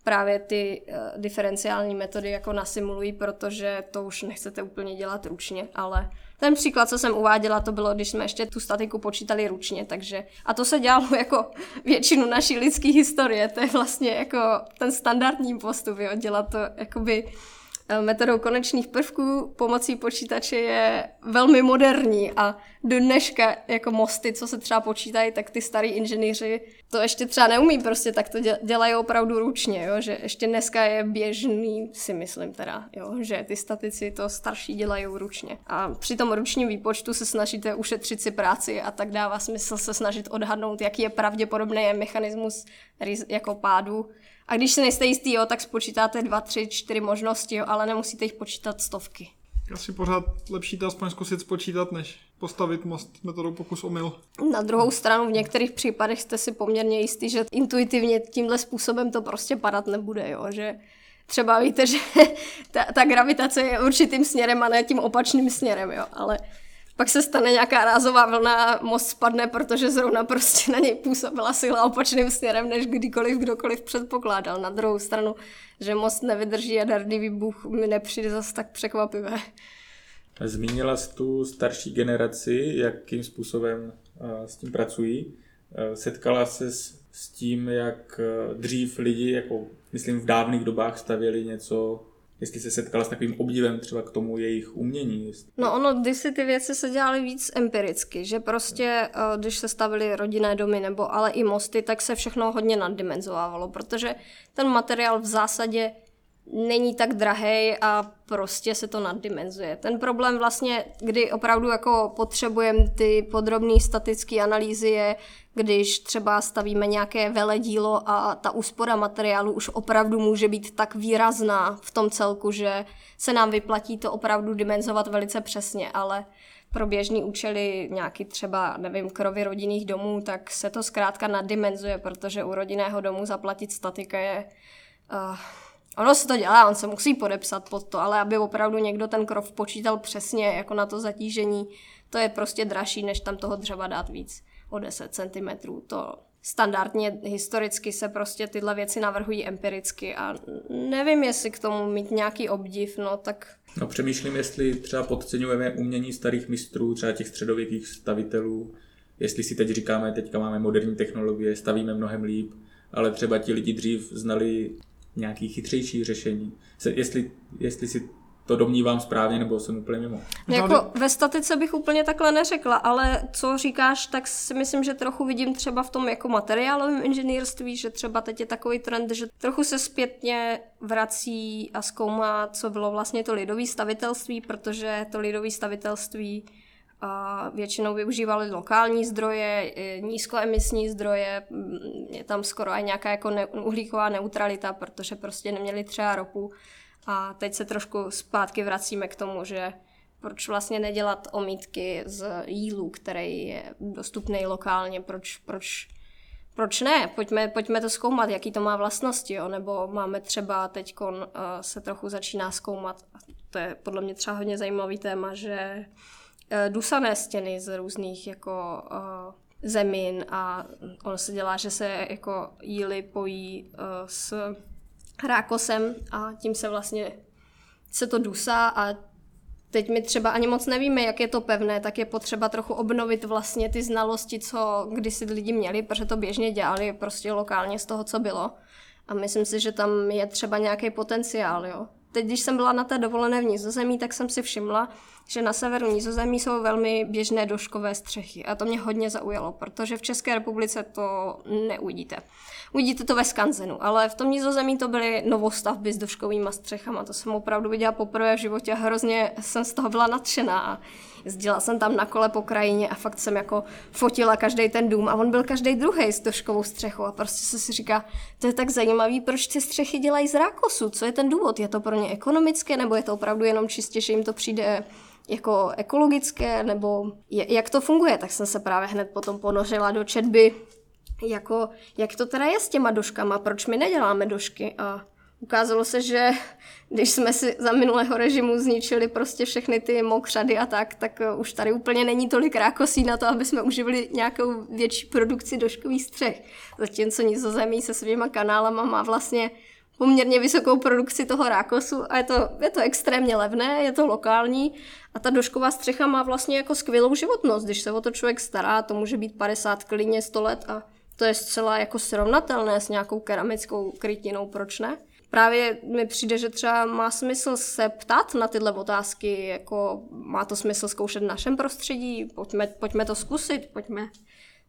právě ty uh, diferenciální metody jako nasimulují, protože to už nechcete úplně dělat ručně, ale ten příklad, co jsem uváděla, to bylo, když jsme ještě tu statiku počítali ručně, takže a to se dělalo jako většinu naší lidské historie, to je vlastně jako ten standardní postup, jo, dělat to jakoby Eh, metodou konečných prvků pomocí počítače je velmi moderní a do dneška jako mosty, co se třeba počítají, tak ty starý inženýři to ještě třeba neumí prostě, tak to dělají opravdu ručně, jo? že ještě dneska je běžný, si myslím teda, jo? že ty statici to starší dělají ručně. A při tom ručním výpočtu se snažíte ušetřit si práci a tak dává smysl se snažit odhadnout, jaký je pravděpodobný mechanismus jako pádu a když se nejste jistý, jo, tak spočítáte dva, tři, čtyři možnosti, jo, ale nemusíte jich počítat stovky. Asi pořád lepší to aspoň zkusit spočítat, než postavit most metodou pokus omyl. Na druhou stranu v některých případech jste si poměrně jistý, že intuitivně tímhle způsobem to prostě padat nebude, jo, že třeba víte, že ta, ta gravitace je určitým směrem a ne tím opačným směrem, jo, ale pak se stane nějaká rázová vlna most spadne, protože zrovna prostě na něj působila sila opačným směrem, než kdykoliv kdokoliv předpokládal. Na druhou stranu, že most nevydrží jaderný výbuch, mi nepřijde zase tak překvapivé. Zmínila jsi tu starší generaci, jakým způsobem s tím pracují. Setkala se s tím, jak dřív lidi, jako myslím v dávných dobách, stavěli něco jestli se setkala s takovým obdivem třeba k tomu jejich umění. No ono, když si ty věci se dělaly víc empiricky, že prostě, eh, když se stavily rodinné domy nebo ale i mosty, tak se všechno hodně naddimenzovávalo, protože ten materiál v zásadě není tak drahý a prostě se to naddimenzuje. Ten problém vlastně, kdy opravdu jako potřebujeme ty podrobné statické analýzy je, když třeba stavíme nějaké veledílo a ta úspora materiálu už opravdu může být tak výrazná v tom celku, že se nám vyplatí to opravdu dimenzovat velice přesně, ale pro běžný účely nějaký třeba, nevím, krovy rodinných domů, tak se to zkrátka naddimenzuje, protože u rodinného domu zaplatit statika je... Uh, ono se to dělá, on se musí podepsat pod to, ale aby opravdu někdo ten krov počítal přesně jako na to zatížení, to je prostě dražší, než tam toho dřeva dát víc o 10 cm. To standardně historicky se prostě tyhle věci navrhují empiricky a nevím, jestli k tomu mít nějaký obdiv, no tak... No přemýšlím, jestli třeba podceňujeme umění starých mistrů, třeba těch středověkých stavitelů, jestli si teď říkáme, teďka máme moderní technologie, stavíme mnohem líp, ale třeba ti lidi dřív znali nějaký chytřejší řešení. Jestli, jestli si to domnívám správně, nebo jsem úplně mimo. Jako ve statice bych úplně takhle neřekla, ale co říkáš, tak si myslím, že trochu vidím třeba v tom jako materiálovém inženýrství, že třeba teď je takový trend, že trochu se zpětně vrací a zkoumá, co bylo vlastně to lidové stavitelství, protože to lidové stavitelství většinou využívali lokální zdroje, nízkoemisní zdroje, je tam skoro i nějaká jako ne, uhlíková neutralita, protože prostě neměli třeba ropu a teď se trošku zpátky vracíme k tomu, že proč vlastně nedělat omítky z jílu, který je dostupný lokálně, proč, proč, proč ne? Pojďme, pojďme to zkoumat, jaký to má vlastnosti, jo? nebo máme třeba teď uh, se trochu začíná zkoumat, a to je podle mě třeba hodně zajímavý téma, že dusané stěny z různých jako uh, zemin a ono se dělá, že se jako jíly pojí uh, s rákosem a tím se vlastně se to dusá a teď my třeba ani moc nevíme, jak je to pevné, tak je potřeba trochu obnovit vlastně ty znalosti, co kdysi lidi měli, protože to běžně dělali prostě lokálně z toho, co bylo. A myslím si, že tam je třeba nějaký potenciál, jo. Teď, když jsem byla na té dovolené v Nizozemí, tak jsem si všimla, že na severu Nizozemí jsou velmi běžné doškové střechy. A to mě hodně zaujalo, protože v České republice to neuvidíte. Uvidíte to ve Skanzenu, ale v tom Nizozemí to byly novostavby s doškovými střechama. To jsem opravdu viděla poprvé v životě a hrozně jsem z toho byla nadšená. A jezdila jsem tam na kole po krajině a fakt jsem jako fotila každý ten dům a on byl každý druhý s doškovou střechou a prostě se si říká, to je tak zajímavý, proč ty střechy dělají z rákosu, co je ten důvod, je to pro ně ekonomické nebo je to opravdu jenom čistě, že jim to přijde jako ekologické, nebo jak to funguje, tak jsem se právě hned potom ponořila do četby jako, jak to teda je s těma doškama, proč my neděláme došky a ukázalo se, že když jsme si za minulého režimu zničili prostě všechny ty mokřady a tak, tak eh, už tady úplně není tolik rákosí na to, aby jsme uživili nějakou větší produkci doškových střech. Zatímco Nizozemí se svýma kanálama má vlastně poměrně vysokou produkci toho rákosu a je to, je to extrémně levné, je to lokální a ta došková střecha má vlastně jako skvělou životnost. Když se o to člověk stará, to může být 50, klidně 100 let a to je zcela jako srovnatelné s nějakou keramickou krytinou, proč ne? Právě mi přijde, že třeba má smysl se ptát na tyhle otázky, jako má to smysl zkoušet v našem prostředí, pojďme, pojďme to zkusit, pojďme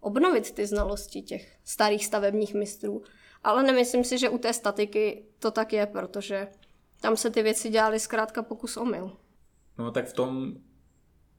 obnovit ty znalosti těch starých stavebních mistrů. Ale nemyslím si, že u té statiky to tak je, protože tam se ty věci dělaly zkrátka pokus omyl. No tak v tom,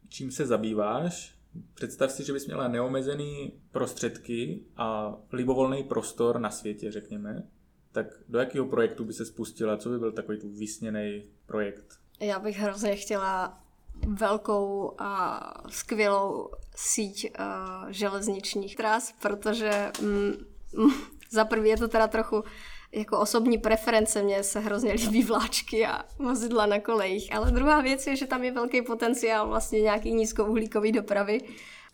čím se zabýváš, Představ si, že bys měla neomezený prostředky a libovolný prostor na světě, řekněme. Tak do jakého projektu by se spustila? Co by byl takový tu vysněný projekt? Já bych hrozně chtěla velkou a skvělou síť uh, železničních tras, protože mm, mm, za prvý je to teda trochu jako osobní preference, mě se hrozně líbí vláčky a vozidla na kolejích, ale druhá věc je, že tam je velký potenciál vlastně nějaký nízkouhlíkový dopravy.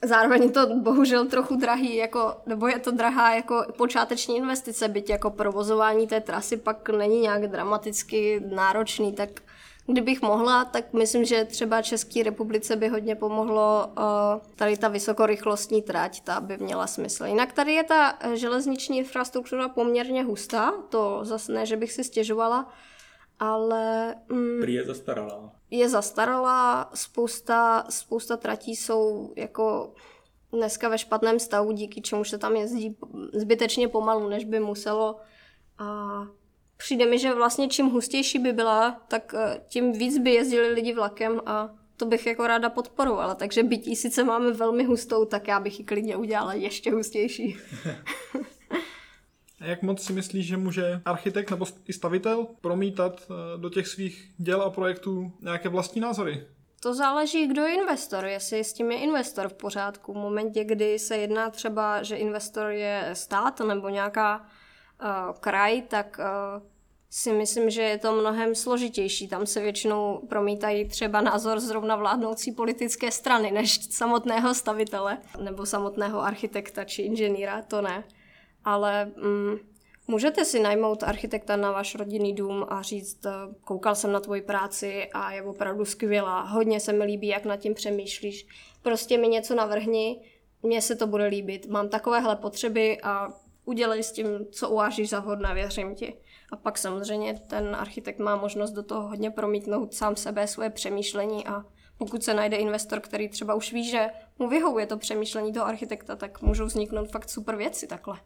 Zároveň je to bohužel trochu drahý, jako, nebo je to drahá jako počáteční investice, byť jako provozování té trasy pak není nějak dramaticky náročný, tak Kdybych mohla, tak myslím, že třeba České republice by hodně pomohlo uh, tady ta vysokorychlostní trať, ta by měla smysl. Jinak tady je ta železniční infrastruktura poměrně hustá, to zase ne, že bych si stěžovala, ale... Mm, Prý je zastaralá. Je zastaralá, spousta, spousta tratí jsou jako dneska ve špatném stavu, díky čemu se tam jezdí zbytečně pomalu, než by muselo. A přijde mi, že vlastně čím hustější by byla, tak eh, tím víc by jezdili lidi vlakem a to bych jako ráda podporovala. Takže bytí sice máme velmi hustou, tak já bych ji klidně udělala ještě hustější. A jak moc si myslíš, že může architekt nebo i stavitel promítat eh, do těch svých děl a projektů nějaké vlastní názory? To záleží, kdo je investor, jestli s tím je investor v pořádku. V momentě, kdy se jedná třeba, že investor je stát nebo nějaká kraj, tak uh, si myslím, že je to mnohem složitější. Tam se většinou promítají třeba názor zrovna vládnoucí politické strany, než samotného stavitele nebo samotného architekta či inženýra, to ne. Ale mm, můžete si najmout architekta na váš rodinný dům a říct, eh, koukal jsem na tvoji práci a je opravdu skvělá, hodně se mi líbí, jak nad tím přemýšlíš, prostě mi něco navrhni, mně se to bude líbit, mám takovéhle potřeby a udělej s tím, co uvážíš za vhodné, věřím ti. A pak samozřejmě ten architekt má možnost do toho hodně promítnout sám sebe, svoje přemýšlení a pokud se najde investor, který třeba už ví, že mu vyhovuje to přemýšlení toho architekta, tak můžou vzniknout fakt super věci takhle.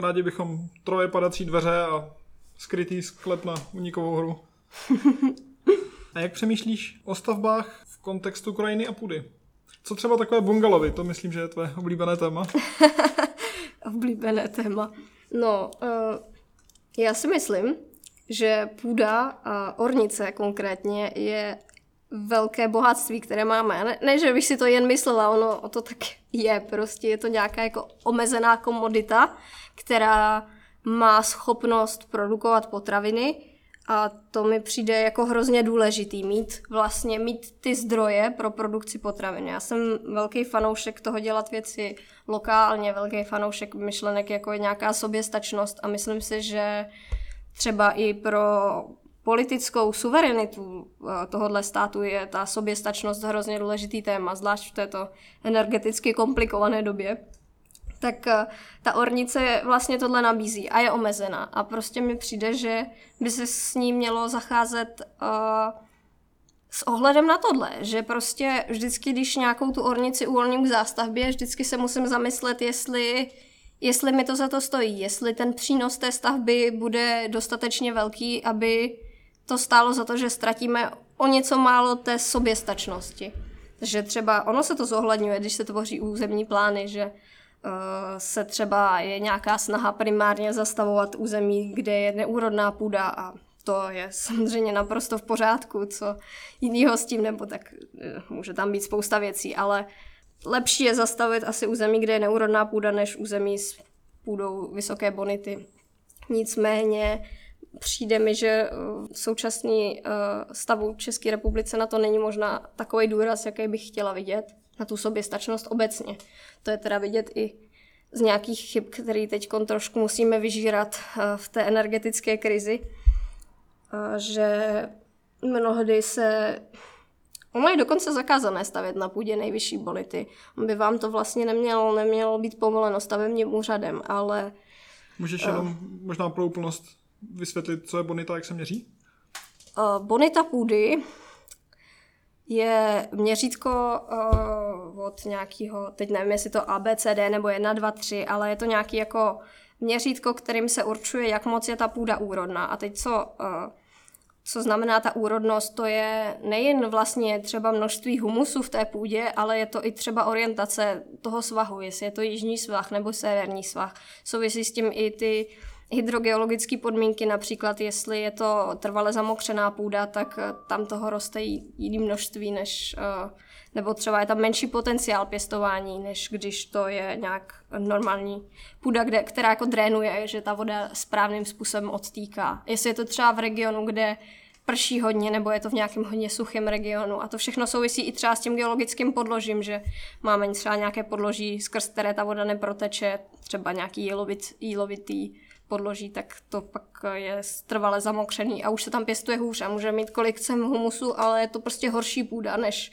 Rádi bychom troje padací dveře a skrytý sklep na unikovou hru. a jak přemýšlíš o stavbách v kontextu krajiny a půdy? Co třeba takové bungalovy? To myslím, že je tvé oblíbené téma. oblíbené téma. No, uh, já si myslím, že půda a ornice konkrétně je velké bohatství, které máme. Ne, ne, že bych si to jen myslela, ono o to tak je. Prostě je to nějaká jako omezená komodita, která má schopnost produkovat potraviny a to mi přijde jako hrozně důležitý, mít vlastně mít ty zdroje pro produkci potravin. Já jsem velký fanoušek toho dělat věci lokálně, velký fanoušek myšlenek jako je nějaká soběstačnost a myslím si, že třeba i pro politickou suverenitu eh, tohohle státu je ta soběstačnost hrozně důležitý téma, zvlášť v této energeticky komplikované době tak eh, ta ornice vlastně tohle nabízí a je omezená. A prostě mi přijde, že by se s ní mělo zacházet uh, s ohledem na tohle, že prostě vždycky, když nějakou tu ornici uvolním k zástavbě, vždycky se musím zamyslet, jestli, jestli mi to za to stojí, jestli ten přínos té stavby bude dostatečně velký, aby to stálo za to, že ztratíme o něco málo té soběstačnosti. Takže třeba ono se to zohledňuje, když se tvoří územní plány, že se třeba je nějaká snaha primárně zastavovat území, kde je neúrodná půda a to je samozřejmě naprosto v pořádku, co jinýho s tím, nebo tak eh, může tam být spousta věcí, ale lepší je zastavit asi území, kde je neúrodná půda, než území s půdou vysoké bonity. Nicméně přijde mi, že v současný eh, stavu České republice na to není možná takový důraz, jaký bych chtěla vidět na tu soběstačnost obecně. To je teda vidět i z nějakých chyb, které teď trošku musíme vyžírat eh, v té energetické krizi, že mnohdy se Ono je dokonce zakázané stavět na půdě nejvyšší bonity. By vám to vlastně nemělo, nemělo být povoleno stavebním úřadem, ale... Můžeš uh, jenom možná pro úplnost vysvětlit, co je bonita, jak se měří? Uh, bonita půdy je měřítko uh, od nějakého, teď nevím, jestli to ABCD nebo 1, 2, 3, ale je to nějaký jako měřítko, kterým se určuje, jak moc je ta půda úrodná. A teď co, uh, co znamená ta úrodnost, to je nejen vlastně třeba množství humusu v té půdě, ale je to i třeba orientace toho svahu, jestli je to jižní svah nebo severní svah. Souvisí s tím i ty uh, hydrogeologické podmínky, například jestli je to trvale zamokřená půda, tak eh, tam toho roste jiný množství, než, eh, nebo třeba je tam menší potenciál pěstování, než když to je nějak normální půda, kde, která jako drénuje, že ta voda správným způsobem odtýká. Jestli je to třeba v regionu, kde prší hodně, nebo je to v nějakém hodně suchém regionu. A to všechno souvisí i třeba s tím geologickým podložím, že máme třeba nějaké podloží, skrz které ta voda neproteče, třeba nějaký jílovit, jílovitý podloží, tak to pak je trvale zamokřený a už se tam pěstuje hůř a může mít kolik chcem humusu, ale je to prostě horší půda, než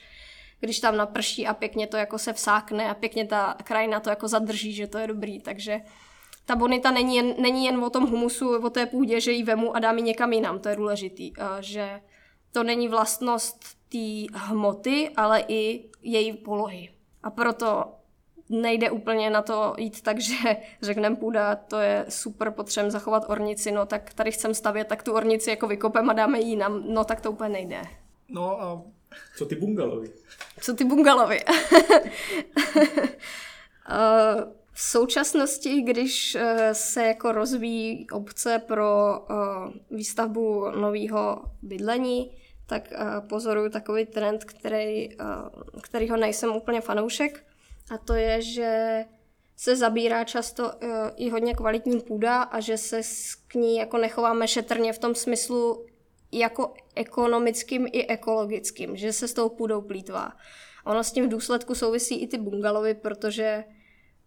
když tam naprší a pěkně to jako se vsákne a pěkně ta krajina to jako zadrží, že to je dobrý, takže ta bonita není jen, není jen o tom humusu, o té půdě, že ji vemu a dám ji někam jinam, to je důležitý, že to není vlastnost té hmoty, ale i její polohy. A proto nejde úplně na to jít tak, že řekneme půda, to je super, potřebujeme zachovat ornici, no tak tady chcem stavět, tak tu ornici jako vykopem a dáme ji nám, no tak to úplně nejde. No a co ty bungalovy? Co ty bungalovy? Eh, v současnosti, když eh, se jako rozvíjí obce pro eh, výstavbu nového bydlení, tak pozoruju takový trend, který, kterýho nejsem úplně fanoušek, a to je, že se zabírá často i hodně kvalitní půda a že se k ní jako nechováme šetrně v tom smyslu, jako ekonomickým i ekologickým, že se s tou půdou plítvá. Ono s tím v důsledku souvisí i ty bungalovy, protože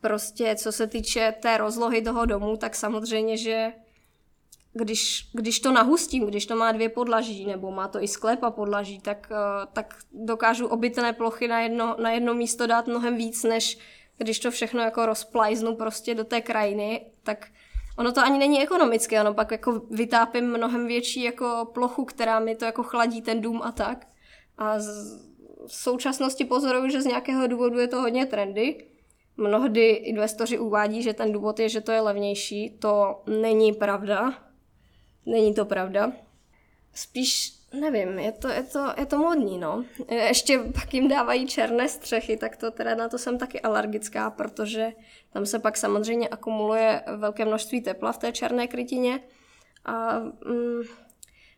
prostě co se týče té rozlohy toho domu, tak samozřejmě, že když, když to nahustím, když to má dvě podlaží, nebo má to i sklep a podlaží, tak, eh, tak dokážu obytné plochy na jedno, na jedno místo dát mnohem víc, než když to všechno jako rozplajznu prostě do té krajiny, tak ono to ani není ekonomické, ono pak jako vytápím mnohem větší jako plochu, která mi to jako chladí ten dům a tak. A z, v současnosti pozoruju, že z nějakého důvodu je to hodně trendy. Mnohdy investoři uvádí, že ten důvod je, že to je levnější. To není pravda. Není to pravda. Spíš nevím, je to, je to, je to modní, no. Ještě pak jim dávají černé střechy, tak to teda na to jsem taky alergická, protože tam se pak samozřejmě akumuluje velké množství tepla v té černé krytině a mm,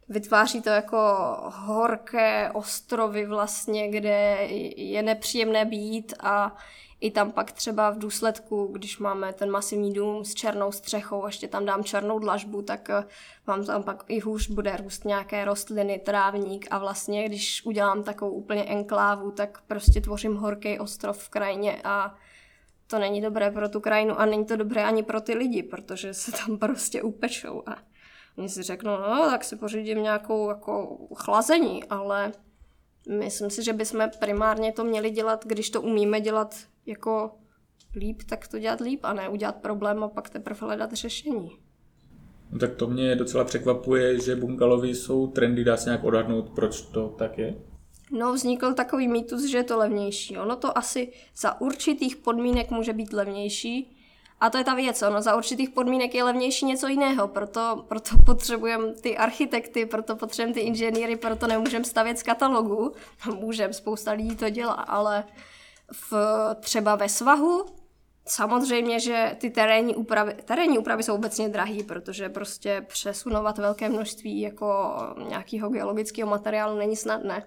vytváří to jako horké ostrovy vlastně, kde je nepříjemné být a i tam pak třeba v důsledku, když máme ten masivní dům s černou střechou, ještě tam dám černou dlažbu, tak vám eh, tam pak i hůř bude růst nějaké rostliny, trávník a vlastně, když udělám takovou úplně enklávu, tak prostě tvořím horký ostrov v krajině a to není dobré pro tu krajinu a není to dobré ani pro ty lidi, protože se tam prostě upečou a oni si řeknou, no tak si pořídím nějakou jako chlazení, ale myslím si, že bychom primárně to měli dělat, když to umíme dělat jako líp, tak to dělat líp a ne udělat problém a pak teprve hledat řešení. No tak to mě docela překvapuje, že bungalovy jsou trendy, dá se nějak odhadnout, proč to tak je? No, vznikl takový mýtus, že je to levnější. Ono to asi za určitých podmínek může být levnější, a to je ta věc, ono za určitých podmínek je levnější něco jiného, proto, proto potřebujeme ty architekty, proto potřebujeme ty inženýry, proto nemůžeme stavět z katalogu. Můžeme, spousta lidí to dělá, ale v, třeba ve svahu Samozřejmě, že ty terénní úpravy, terénní úpravy jsou obecně drahé, protože prostě přesunovat velké množství jako nějakého geologického materiálu není snadné.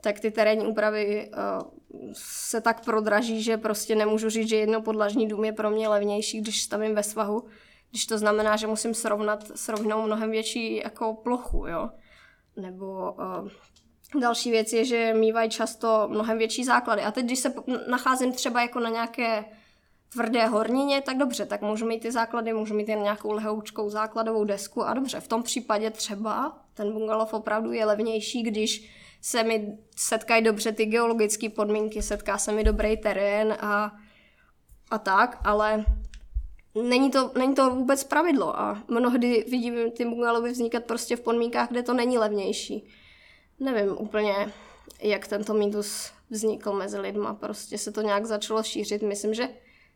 Tak ty terénní úpravy uh, se tak prodraží, že prostě nemůžu říct, že jedno podlažní dům je pro mě levnější, když stavím ve svahu, když to znamená, že musím srovnat s rovnou mnohem větší jako plochu, jo. Nebo uh, další věc je, že mývají často mnohem větší základy. A teď, když se nacházím třeba jako na nějaké tvrdé hornině, tak dobře, tak můžu mít ty základy, můžu mít jen nějakou lehoučkou základovou desku a dobře, v tom případě třeba ten bungalov opravdu je levnější, když se mi setkají dobře ty geologické podmínky, setká se mi dobrý terén a, a tak, ale není to, není to vůbec pravidlo a mnohdy vidím ty bungalovy vznikat prostě v podmínkách, kde to není levnější. Nevím úplně, jak tento mýtus vznikl mezi lidma, prostě se to nějak začalo šířit. Myslím, že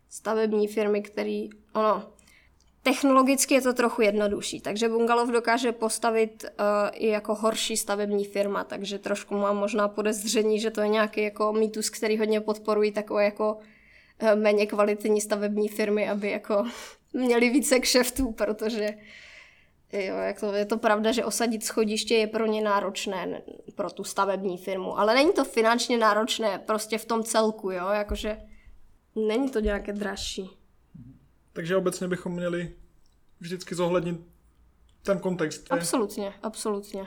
stavební firmy, který, ono, Technologicky je to trochu jednodušší, takže Bungalov dokáže postavit uh, i jako horší stavební firma, takže trošku mám možná podezření, že to je nějaký jako mýtus, který hodně podporují takové jako uh, méně kvalitní stavební firmy, aby jako měli více kšeftů, protože jo, jak to, je to pravda, že osadit schodiště je pro ně náročné, pro tu stavební firmu, ale není to finančně náročné prostě v tom celku, jo, jakože není to nějaké dražší. Takže obecně bychom měli vždycky zohlednit ten kontext. Je? Absolutně, absolutně.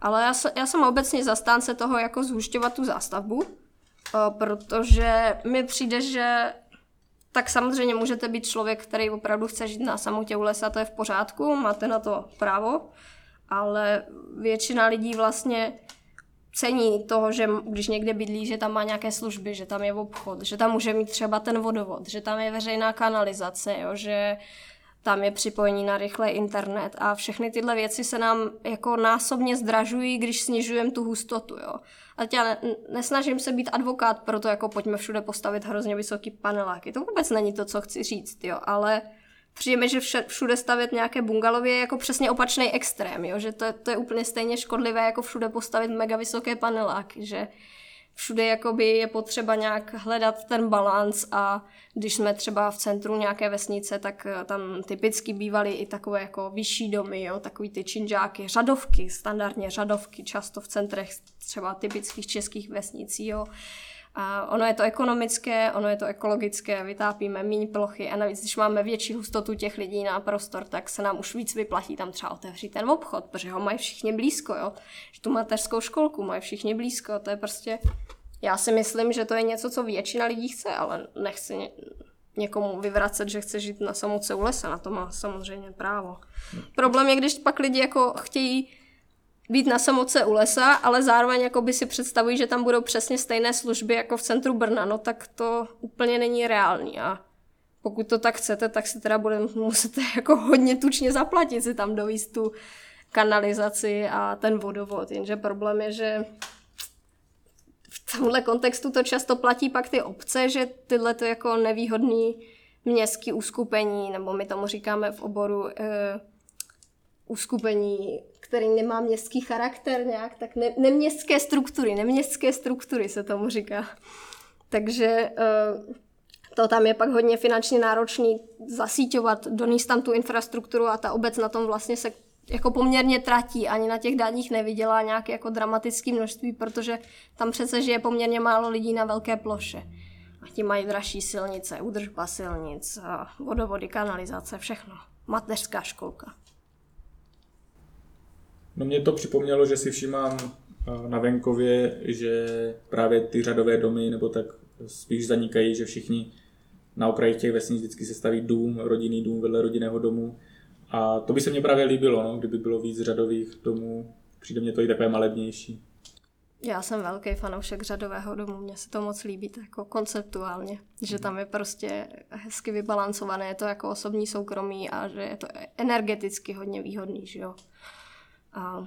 Ale já, se, já jsem obecně zastánce toho, jako zhušťovat tu zástavbu, eh, protože mi přijde, že tak samozřejmě můžete být člověk, který opravdu chce žít na samotě u lesa, to je v pořádku, máte na to právo, ale většina lidí vlastně cení toho, že když někde bydlí, že tam má nějaké služby, že tam je obchod, že tam může mít třeba ten vodovod, že tam je veřejná kanalizace, jo, že tam je připojení na rychlý internet a všechny tyhle věci se nám jako násobně zdražují, když snižujeme tu hustotu, jo. A já ne, nesnažím se být advokát, proto jako pojďme všude postavit hrozně vysoký paneláky. To vůbec není to, co chci říct, jo, ale přijde mi, že všude stavět nějaké bungalově je jako přesně opačný extrém, jo? že to, to je úplně stejně škodlivé, jako všude postavit mega vysoké paneláky, že všude jakoby je potřeba nějak hledat ten balans a když jsme třeba v centru nějaké vesnice, tak eh, tam typicky bývaly i takové jako vyšší domy, jo, takový ty činžáky, řadovky, standardně řadovky, často v centrech třeba typických českých vesnic, jo. A ono je to ekonomické, ono je to ekologické, vytápíme méně plochy a navíc, když máme větší hustotu těch lidí na prostor, tak se nám už víc vyplatí tam třeba otevřít ten obchod, protože ho mají všichni blízko, jo. Že tu mateřskou školku mají všichni blízko, to je prostě... Já si myslím, že to je něco, co většina lidí chce, ale nechci ně, někomu vyvracet, že chce žít na samotce u lesa, na to má samozřejmě právo. Problém je, když pak lidi jako chtějí být na samotce u lesa, ale zároveň jako by si představují, že tam budou přesně stejné služby jako v centru Brna, no tak to úplně není reálný a pokud to tak chcete, tak si teda budeme muset jako hodně tučně zaplatit si tam dovíst tu kanalizaci a ten vodovod, jenže problém je, že v tomhle kontextu to často platí pak ty obce, že tyhle to jako nevýhodný městský uskupení, nebo my tomu říkáme v oboru e, uskupení který nemá městský charakter nějak, tak ne, neměstské struktury, neměstské struktury se tomu říká. Takže eh, to tam je pak hodně finančně náročný zasíťovat, donést tam tu infrastrukturu a ta obec na tom vlastně se jako poměrně tratí, ani na těch daních nevydělá nějaké jako dramatické množství, protože tam přece žije poměrně málo lidí na velké ploše. A ti mají dražší silnice, údržba silnic, vodovody, kanalizace, všechno. Mateřská školka. No mě to připomnělo, že si všímám eh, na venkově, že právě ty řadové domy nebo tak spíš zanikají, že všichni na okraji těch vesnic vždycky se staví dům, rodinný dům vedle rodinného domu. A to by se mně právě líbilo, no, kdyby bylo víc řadových domů. Přijde mě to i takové malebnější. Já jsem velký fanoušek řadového domu, mně se to moc líbí tak jako konceptuálně, že tam je prostě hezky vybalancované, je to jako osobní soukromí a že je to energeticky hodně výhodný, že jo. A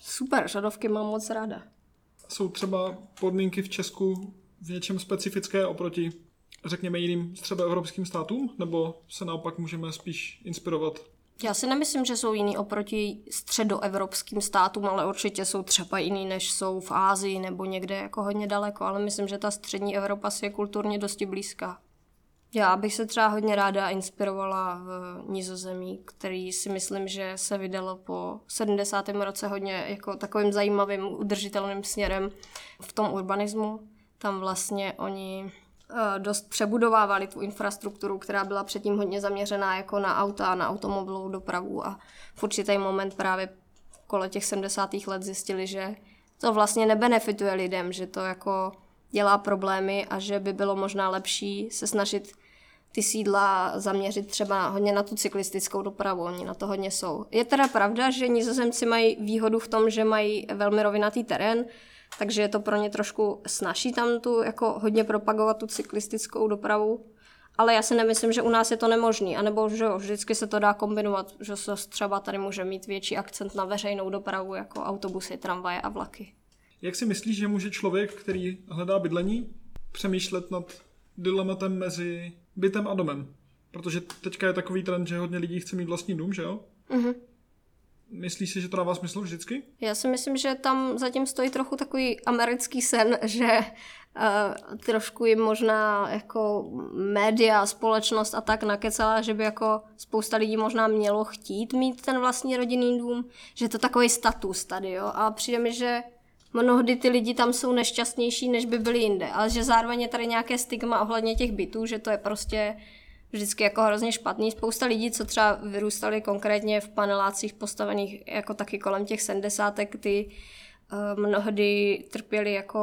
super, řadovky mám moc ráda. Jsou třeba podmínky v Česku v něčem specifické oproti, řekněme, jiným evropským státům? Nebo se naopak můžeme spíš inspirovat já si nemyslím, že jsou jiný oproti středoevropským státům, ale určitě jsou třeba jiný, než jsou v Ázii nebo někde jako hodně daleko, ale myslím, že ta střední Evropa si je kulturně dosti blízká. Já bych se třeba hodně ráda inspirovala v Nizozemí, který si myslím, že se vydalo po 70. roce hodně jako takovým zajímavým udržitelným směrem v tom urbanismu. Tam vlastně oni eh, dost přebudovávali tu infrastrukturu, která byla předtím hodně zaměřená jako na auta, na automobilovou dopravu a v určitý moment právě kole těch 70. let zjistili, že to vlastně nebenefituje lidem, že to jako dělá problémy a že by bylo možná lepší se snažit ty sídla zaměřit třeba hodně na tu cyklistickou dopravu, oni na to hodně jsou. Je teda pravda, že nizozemci mají výhodu v tom, že mají velmi rovinatý terén, takže je to pro ně trošku snaží tam tu jako hodně propagovat tu cyklistickou dopravu, ale já si nemyslím, že u nás je to nemožný, anebo že jo, vždycky se to dá kombinovat, že se třeba tady může mít větší akcent na veřejnou dopravu, jako autobusy, tramvaje a vlaky. Jak si myslíš, že může člověk, který hledá bydlení, přemýšlet nad dilematem mezi bytem a domem. Protože teďka je takový trend, že hodně lidí chce mít vlastní dům, že jo? Mm-hmm. Myslíš si, že to dává smysl vždycky? Já si myslím, že tam zatím stojí trochu takový americký sen, že uh, trošku jim možná jako média, společnost a tak nakecala, že by jako spousta lidí možná mělo chtít mít ten vlastní rodinný dům, že je to takový status tady, jo. A přijde mi, že mnohdy ty lidi tam jsou nešťastnější, než by byli jinde, ale že zároveň je tady nějaké stigma ohledně těch bytů, že to je prostě vždycky jako hrozně špatný. Spousta lidí, co třeba vyrůstali konkrétně v panelácích postavených jako taky kolem těch sedmdesátek, ty uh, mnohdy trpěli jako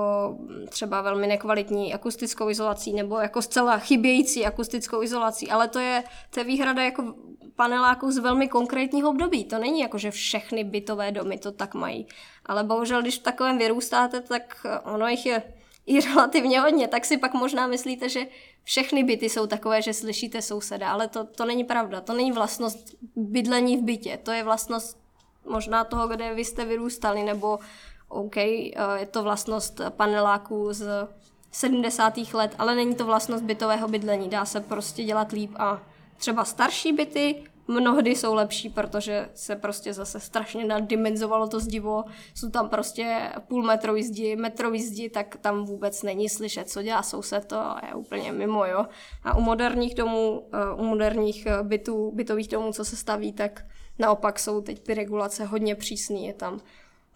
třeba velmi nekvalitní akustickou izolací nebo jako zcela chybějící akustickou izolací, ale to je, to je výhrada jako paneláků z velmi konkrétního období. To není jako, že všechny bytové domy to tak mají. Ale bohužel, když v takovém vyrůstáte, tak ono jich je i relativně hodně, tak si pak možná myslíte, že všechny byty jsou takové, že slyšíte souseda, ale to, to není pravda. To není vlastnost bydlení v bytě, to je vlastnost možná toho, kde vy jste vyrůstali, nebo OK, eh, je to vlastnost paneláků z 70. let, ale není to vlastnost bytového bydlení. Dá se prostě dělat líp a třeba starší byty mnohdy jsou lepší, protože se prostě zase strašně naddimenzovalo to zdivo. Jsou tam prostě půl metrový zdi, metrový zdi, tak tam vůbec není slyšet, co dělá soused, to je úplně mimo, jo. A u moderních domů, eh, u moderních eh, bytů, bytových domů, co se staví, tak naopak jsou teď ty regulace hodně přísný. Je tam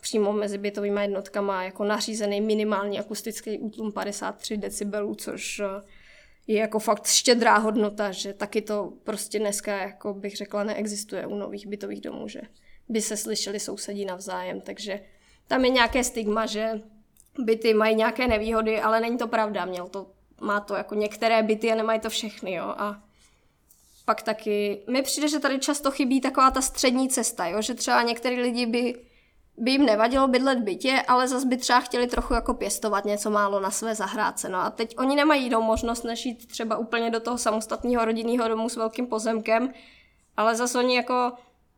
přímo mezi bytovými jednotkama jako nařízený minimální akustický útlum 53 decibelů, což eh, je jako fakt štědrá hodnota, že taky to prostě dneska, jako bych řekla, neexistuje u nových bytových domů, že by se slyšeli sousedí navzájem, takže tam je nějaké stigma, že byty mají nějaké nevýhody, ale není to pravda, měl to, má to jako některé byty a nemají to všechny, jo, a pak taky, mi přijde, že tady často chybí taková ta střední cesta, jo, že třeba některý lidi by by jim nevadilo bydlet v bytě, ale zase by třeba chtěli trochu jako pěstovat něco málo na své zahrádce. No a teď oni nemají jinou možnost, než jít třeba úplně do toho samostatného rodinného domu s velkým pozemkem, ale zase oni jako,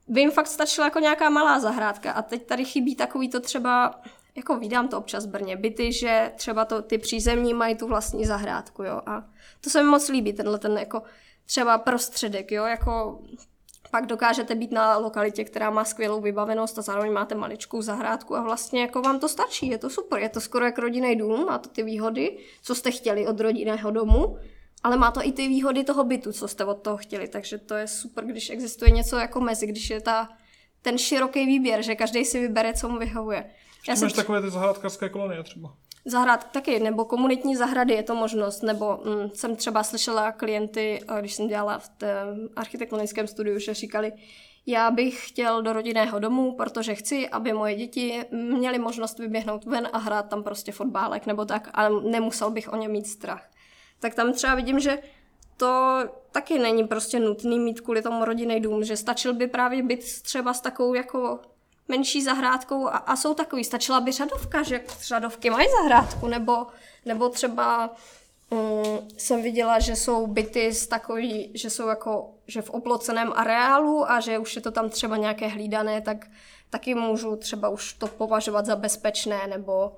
by jim fakt stačila jako nějaká malá zahrádka a teď tady chybí takový to třeba, jako vídám to občas Brně, byty, že třeba to, ty přízemní mají tu vlastní zahrádku, jo, a to se mi moc líbí, tenhle ten jako třeba prostředek, jo, jako pak dokážete být na lokalitě, která má skvělou vybavenost a zároveň máte maličkou zahrádku a vlastně jako vám to stačí, je to super, je to skoro jak rodinný dům, má to ty výhody, co jste chtěli od rodinného domu, ale má to i ty výhody toho bytu, co jste od toho chtěli, takže to je super, když existuje něco jako mezi, když je ta, ten široký výběr, že každý si vybere, co mu vyhovuje. Já máš takové ty zahrádkářské kolonie třeba. Zahrad taky, nebo komunitní zahrady je to možnost, nebo hm, jsem třeba slyšela klienty, když jsem dělala v architektonickém studiu, že říkali, já bych chtěl do rodinného domu, protože chci, aby moje děti měly možnost vyběhnout ven a hrát tam prostě fotbálek nebo tak, ale nemusel bych o ně mít strach. Tak tam třeba vidím, že to taky není prostě nutný mít kvůli tomu rodinný dům, že stačil by právě být třeba s takovou jako menší zahrádkou a, a jsou takový, stačila by řadovka, že řadovky mají zahrádku, nebo, nebo třeba um, jsem viděla, že jsou byty z takový, že jsou jako, že v oploceném areálu a že už je to tam třeba nějaké hlídané, tak taky můžu třeba už to považovat za bezpečné, nebo,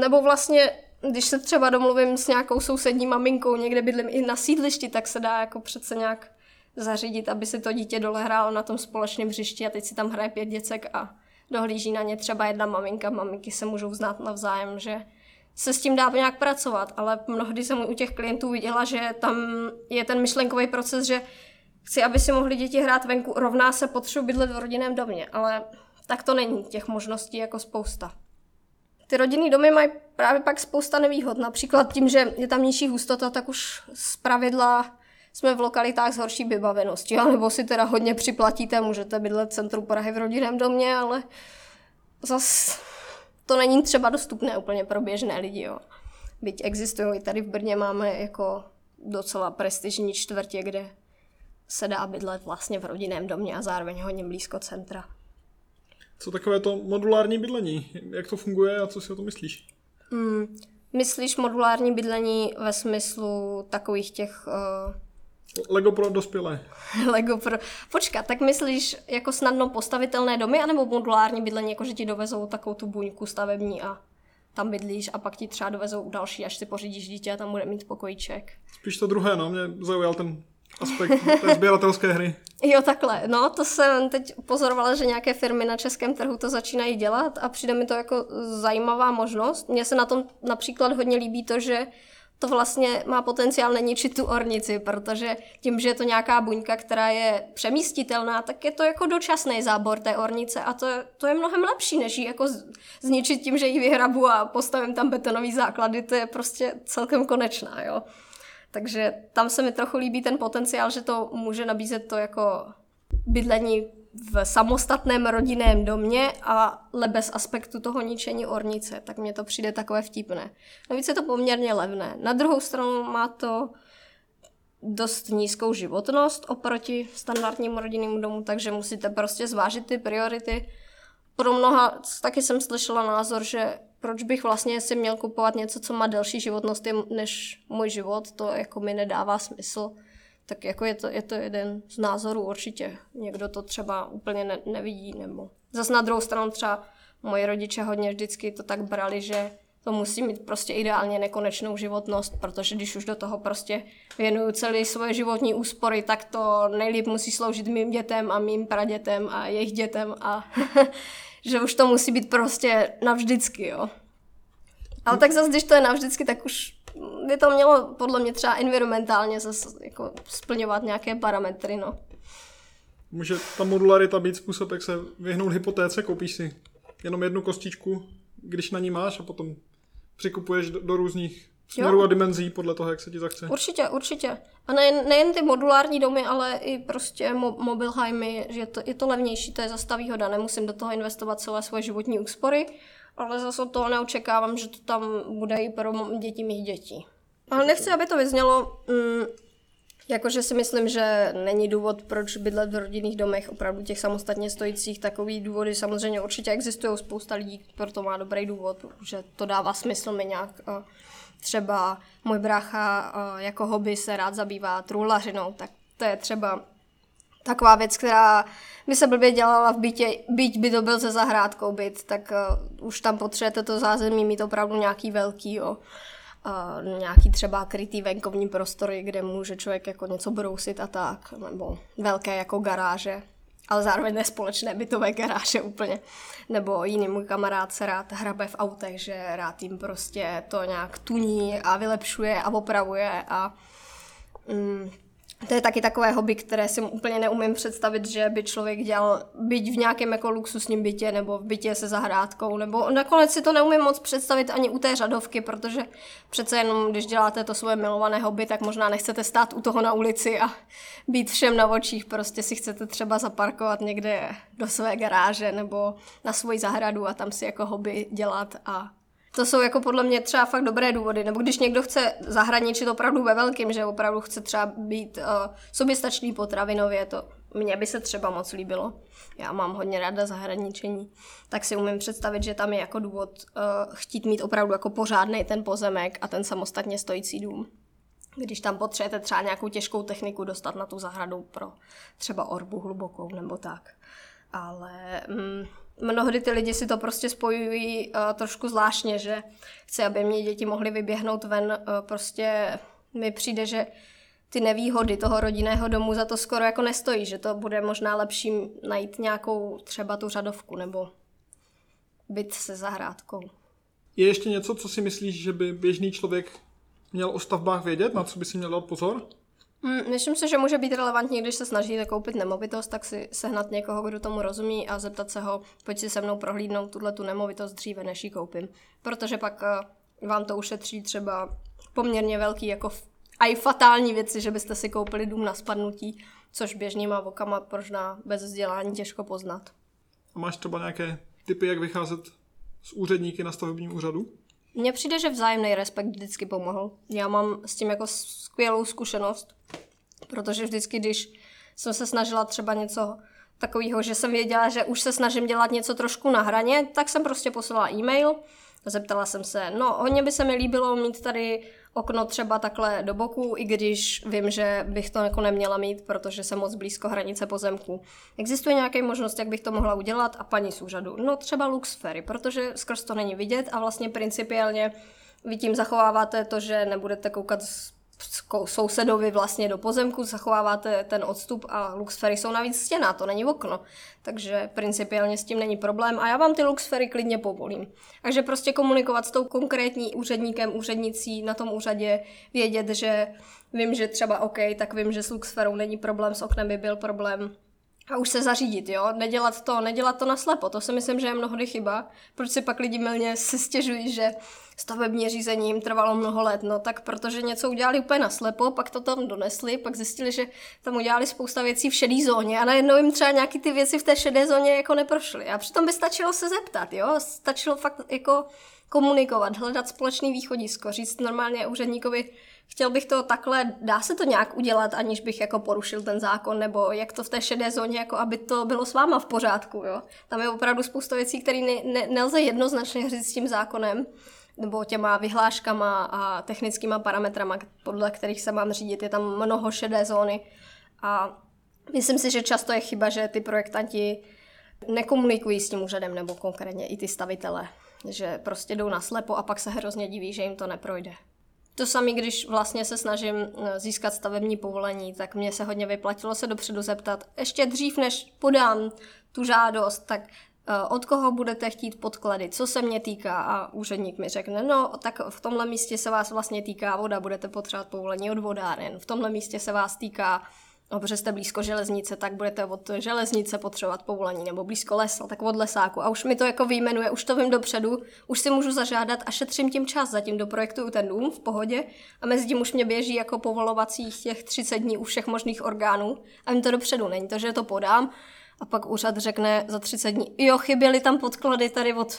nebo vlastně když se třeba domluvím s nějakou sousední maminkou, někde bydlím i na sídlišti, tak se dá jako přece nějak zařídit, aby si to dítě dole hrálo na tom společném hřišti a teď si tam hraje pět děcek a dohlíží na ně třeba jedna maminka. Maminky se můžou znát navzájem, že se s tím dá nějak pracovat, ale mnohdy jsem u těch klientů viděla, že tam je ten myšlenkový proces, že chci, aby si mohli děti hrát venku, rovná se potřebu bydlet v rodinném domě, ale tak to není, těch možností jako spousta. Ty rodinný domy mají právě pak spousta nevýhod, například tím, že je tam nižší hustota, tak už z pravidla jsme v lokalitách s horší vybaveností, nebo si teda hodně připlatíte, můžete bydlet v centru Prahy v rodinném domě, ale zas to není třeba dostupné úplně pro běžné lidi. Jo. Byť existují, i tady v Brně máme jako docela prestižní čtvrtě, kde se dá bydlet vlastně v rodinném domě a zároveň hodně blízko centra. Co takové to modulární bydlení? Jak to funguje a co si o to myslíš? Mm, myslíš modulární bydlení ve smyslu takových těch uh, Lego pro dospělé. Lego pro... Počkat, tak myslíš jako snadno postavitelné domy, anebo modulární bydlení, jako že ti dovezou takovou tu buňku stavební a tam bydlíš a pak ti třeba dovezou další, až si pořídíš dítě a tam bude mít pokojíček. Spíš to druhé, no, mě zaujal ten aspekt té sběratelské hry. Jo, takhle. No, to jsem teď pozorovala, že nějaké firmy na českém trhu to začínají dělat a přijde mi to jako zajímavá možnost. Mně se na tom například hodně líbí to, že to vlastně má potenciál neničit tu ornici, protože tím, že je to nějaká buňka, která je přemístitelná, tak je to jako dočasný zábor té ornice a to, to je mnohem lepší, než ji jako zničit tím, že ji vyhrabu a postavím tam betonový základy, to je prostě celkem konečná, jo. Takže tam se mi trochu líbí ten potenciál, že to může nabízet to jako bydlení v samostatném rodinném domě, ale bez aspektu toho ničení ornice, tak mně to přijde takové vtipné. Navíc je to poměrně levné. Na druhou stranu má to dost nízkou životnost oproti standardnímu rodinnému domu, takže musíte prostě zvážit ty priority. Pro mnoha, taky jsem slyšela názor, že proč bych vlastně si měl kupovat něco, co má delší životnost než můj život, to jako mi nedává smysl. Tak jako je to, je to jeden z názorů určitě. Někdo to třeba úplně ne, nevidí, nebo zase na druhou stranu třeba moji rodiče hodně vždycky to tak brali, že to musí mít prostě ideálně nekonečnou životnost, protože když už do toho prostě věnuju celý svoje životní úspory, tak to nejlíp musí sloužit mým dětem a mým pradětem a jejich dětem a že už to musí být prostě navždycky, jo. Ale tak zase, když to je navždycky, tak už by to mělo podle mě třeba environmentálně zase jako splňovat nějaké parametry, no. Může ta modularita být způsob, jak se vyhnout hypotéce, koupíš si jenom jednu kostičku, když na ní máš a potom přikupuješ do, do různých směrů jo. a dimenzí podle toho, jak se ti zachce. Určitě, určitě. A nejen, nejen ty modulární domy, ale i prostě mo- mobilhajmy, že je to, je to levnější, to je zase ta výhoda. Nemusím do toho investovat celé svoje životní úspory, ale zase od toho neočekávám, že to tam bude i pro děti mých dětí. Ale nechci, aby to vyznělo, mm, Jakože si myslím, že není důvod, proč bydlet v rodinných domech, opravdu těch samostatně stojících. Takový důvody samozřejmě určitě existují, spousta lidí proto má dobrý důvod, že to dává smysl mi nějak. Třeba můj brácha jako hobby se rád zabývá truhlařinou, tak to je třeba taková věc, která by se blbě dělala v bytě, byť by to byl se zahrádkou byt, tak uh, už tam potřebujete to zázemí mít opravdu nějaký velký, jo uh, nějaký třeba krytý venkovní prostory, kde může člověk jako něco brousit a tak, nebo velké jako garáže, ale zároveň nespolečné bytové garáže úplně. Nebo jiný můj kamarád se rád hrabe v autech, že rád jim prostě to nějak tuní a vylepšuje a opravuje a mm, to je taky takové hobby, které si úplně neumím představit, že by člověk dělal byť v nějakém jako luxusním bytě nebo v bytě se zahrádkou, nebo nakonec si to neumím moc představit ani u té řadovky, protože přece jenom, když děláte to svoje milované hobby, tak možná nechcete stát u toho na ulici a být všem na očích, prostě si chcete třeba zaparkovat někde do své garáže nebo na svoji zahradu a tam si jako hobby dělat a to jsou jako podle mě třeba fakt dobré důvody. Nebo když někdo chce zahraničit opravdu ve velkým, že opravdu chce třeba být uh, soběstačný potravinově, to mně by se třeba moc líbilo. Já mám hodně ráda zahraničení, tak si umím představit, že tam je jako důvod uh, chtít mít opravdu jako pořádný ten pozemek a ten samostatně stojící dům. Když tam potřebujete třeba nějakou těžkou techniku dostat na tu zahradu pro třeba orbu hlubokou nebo tak. Ale mm, mnohdy ty lidi si to prostě spojují uh, trošku zvláštně, že chci, aby mě děti mohly vyběhnout ven, uh, prostě mi přijde, že ty nevýhody toho rodinného domu za to skoro jako nestojí, že to bude možná lepší najít nějakou třeba tu řadovku nebo byt se zahrádkou. Je ještě něco, co si myslíš, že by běžný člověk měl o stavbách vědět, na co by si měl dát pozor? Hmm, myslím si, že může být relevantní, když se snažíte koupit nemovitost, tak si sehnat někoho, kdo tomu rozumí a zeptat se ho, pojď si se mnou prohlídnout tuhle tu nemovitost dříve, než ji koupím. Protože pak uh, vám to ušetří třeba poměrně velký jako a i fatální věci, že byste si koupili dům na spadnutí, což běžnýma vokama možná bez vzdělání těžko poznat. A máš třeba nějaké typy, jak vycházet z úředníky na stavebním úřadu? Mně přijde, že vzájemný respekt vždycky pomohl. Já mám s tím jako skvělou zkušenost, protože vždycky, když jsem se snažila třeba něco takového, že jsem věděla, že už se snažím dělat něco trošku na hraně, tak jsem prostě poslala e-mail, zeptala jsem se, no hodně by se mi líbilo mít tady okno třeba takhle do boku, i když vím, že bych to jako neměla mít, protože jsem moc blízko hranice pozemku. Existuje nějaká možnost, jak bych to mohla udělat a paní z úřadu? No třeba luxfery, protože skrz to není vidět a vlastně principiálně vy tím zachováváte to, že nebudete koukat z sousedovi vlastně do pozemku, zachováváte ten odstup a luxfery jsou navíc stěna, to není okno. Takže principiálně s tím není problém a já vám ty luxfery klidně povolím. Takže prostě komunikovat s tou konkrétní úředníkem, úřednicí na tom úřadě, vědět, že vím, že třeba OK, tak vím, že s luxferou není problém, s oknem by byl problém, a už se zařídit, jo, nedělat to, nedělat to naslepo, to si myslím, že je mnohdy chyba, proč si pak lidi milně se stěžují, že stavební řízení jim trvalo mnoho let, no tak protože něco udělali úplně naslepo, pak to tam donesli, pak zjistili, že tam udělali spousta věcí v šedé zóně a najednou jim třeba nějaký ty věci v té šedé zóně jako neprošly. A přitom by stačilo se zeptat, jo, stačilo fakt jako komunikovat, hledat společný východisko, říct normálně úředníkovi, chtěl bych to takhle, dá se to nějak udělat, aniž bych jako porušil ten zákon, nebo jak to v té šedé zóně, jako aby to bylo s váma v pořádku, jo. Tam je opravdu spousta věcí, které ne, ne, nelze jednoznačně říct s tím zákonem, nebo těma vyhláškama a technickýma parametrama, podle kterých se mám řídit. Je tam mnoho šedé zóny a myslím si, že často je chyba, že ty projektanti nekomunikují s tím úřadem, nebo konkrétně i ty stavitele, že prostě jdou na slepo a pak se hrozně diví, že jim to neprojde. To samé, když vlastně se snažím eh, získat stavební povolení, tak mě se hodně vyplatilo se dopředu zeptat, ještě dřív, než podám tu žádost, tak od koho budete chtít podklady, co se mě týká? A úředník mi řekne, no tak v tomhle místě se vás vlastně týká voda, budete potřebovat povolení od vodáren, v tomhle místě se vás týká No, protože jste blízko železnice, tak budete od železnice potřebovat povolení, nebo blízko lesa, tak od lesáku. A už mi to jako vyjmenuje, už to vím dopředu, už si můžu zažádat a šetřím tím čas, zatím doprojektuju ten dům v pohodě a mezi tím už mě běží jako povolovacích těch 30 dní u všech možných orgánů. A vím to dopředu, není to, že to podám a pak úřad řekne za 30 dní, jo, chyběly tam podklady tady od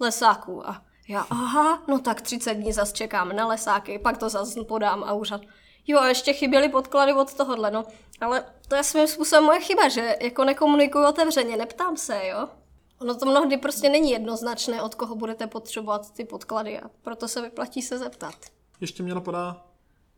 lesáků a já, aha, no tak 30 dní zase čekám na lesáky, pak to zase podám a úřad, jo, a ještě chyběly podklady od tohohle, no. Ale to je svým způsobem moje chyba, že jako nekomunikuju otevřeně, neptám se, jo. Ono to mnohdy prostě není jednoznačné, od koho budete potřebovat ty podklady a proto se vyplatí se zeptat. Ještě mě napadá,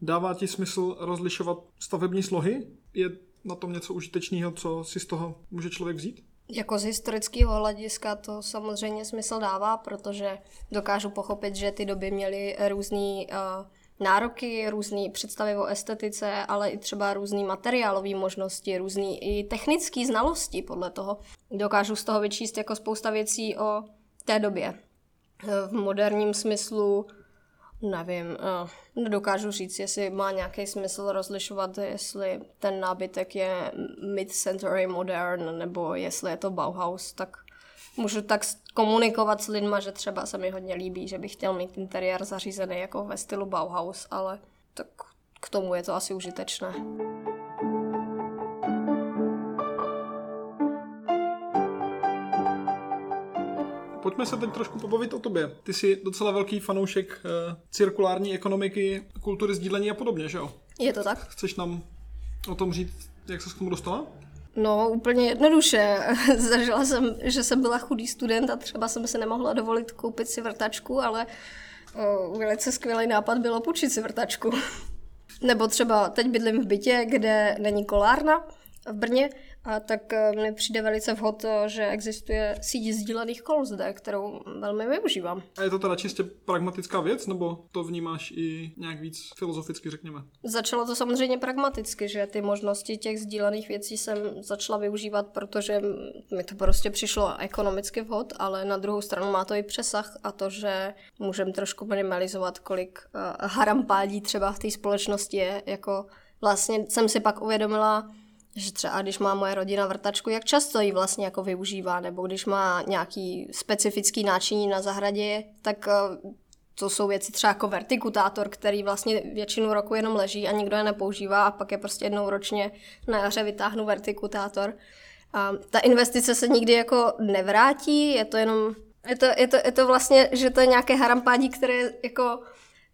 dává ti smysl rozlišovat stavební slohy? Je na tom něco užitečného, co si z toho může člověk vzít? Jako z historického hlediska to samozřejmě smysl dává, protože dokážu pochopit, že ty doby měly různý uh, nároky, různé představy o estetice, ale i třeba různé materiálové možnosti, různé i technické znalosti podle toho. Dokážu z toho vyčíst jako spousta věcí o té době. V moderním smyslu nevím, eh, nedokážu říct, jestli má nějaký smysl rozlišovat, jestli ten nábytek je mid-century modern, nebo jestli je to Bauhaus, tak můžu tak komunikovat s lidma, že třeba se mi hodně líbí, že bych chtěl mít interiér zařízený jako ve stylu Bauhaus, ale tak k tomu je to asi užitečné. Pojďme se teď trošku pobavit o tobě. Ty jsi docela velký fanoušek uh, cirkulární ekonomiky, kultury sdílení a podobně, že jo? Je to tak. Chceš nám o tom říct, jak se k tomu dostala? No, úplně jednoduše. Zažila jsem, že jsem byla chudý student a třeba jsem se nemohla dovolit koupit si vrtačku, ale o, velice skvělý nápad bylo půjčit si vrtačku. Nebo třeba teď bydlím v bytě, kde není kolárna v Brně a tak eh, mi přijde velice vhod, eh, že existuje síť sdílených kol zde, kterou velmi využívám. A je to teda čistě pragmatická věc, nebo to vnímáš i nějak víc filozoficky, řekněme? Začalo to samozřejmě pragmaticky, že ty možnosti těch sdílených věcí jsem začala využívat, protože mi to prostě přišlo ekonomicky vhod, ale na druhou stranu má to i přesah a to, že můžeme trošku minimalizovat, kolik uh, harampádí třeba v té společnosti je, jako vlastně jsem si pak uvědomila, že třeba když má moje rodina vrtačku, jak často ji vlastně jako využívá, nebo když má nějaký specifický náčiní na zahradě, tak eh, to jsou věci třeba jako vertikutátor, který vlastně většinu roku jenom leží a nikdo je nepoužívá a pak je prostě jednou ročně na jaře vytáhnu vertikutátor. A ta investice se nikdy jako nevrátí, je to jenom, je to, je to, je to vlastně, že to je nějaké harampádí, které jako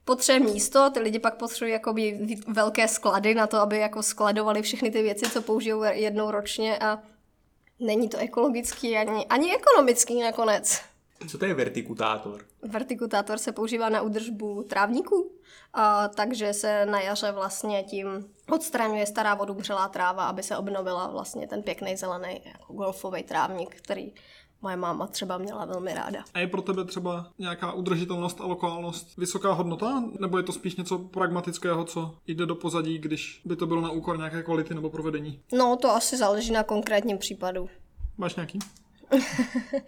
potřebuje místo, ty lidi pak potřebují jakoby velké sklady na to, aby jako skladovali všechny ty věci, co použijou jednou ročně a není to ekologický ani, ani ekonomický nakonec. Co to je vertikutátor? Vertikutátor se používá na údržbu trávníků, a, takže se na jaře vlastně tím odstraňuje stará vodubřelá tráva, aby se obnovila vlastně ten pěkný zelený jako golfový trávník, který moje máma třeba měla velmi ráda. A je pro tebe třeba nějaká udržitelnost a lokálnost vysoká hodnota, nebo je to spíš něco pragmatického, co jde do pozadí, když by to bylo na úkor nějaké kvality nebo provedení? No, to asi záleží na konkrétním případu. Máš nějaký?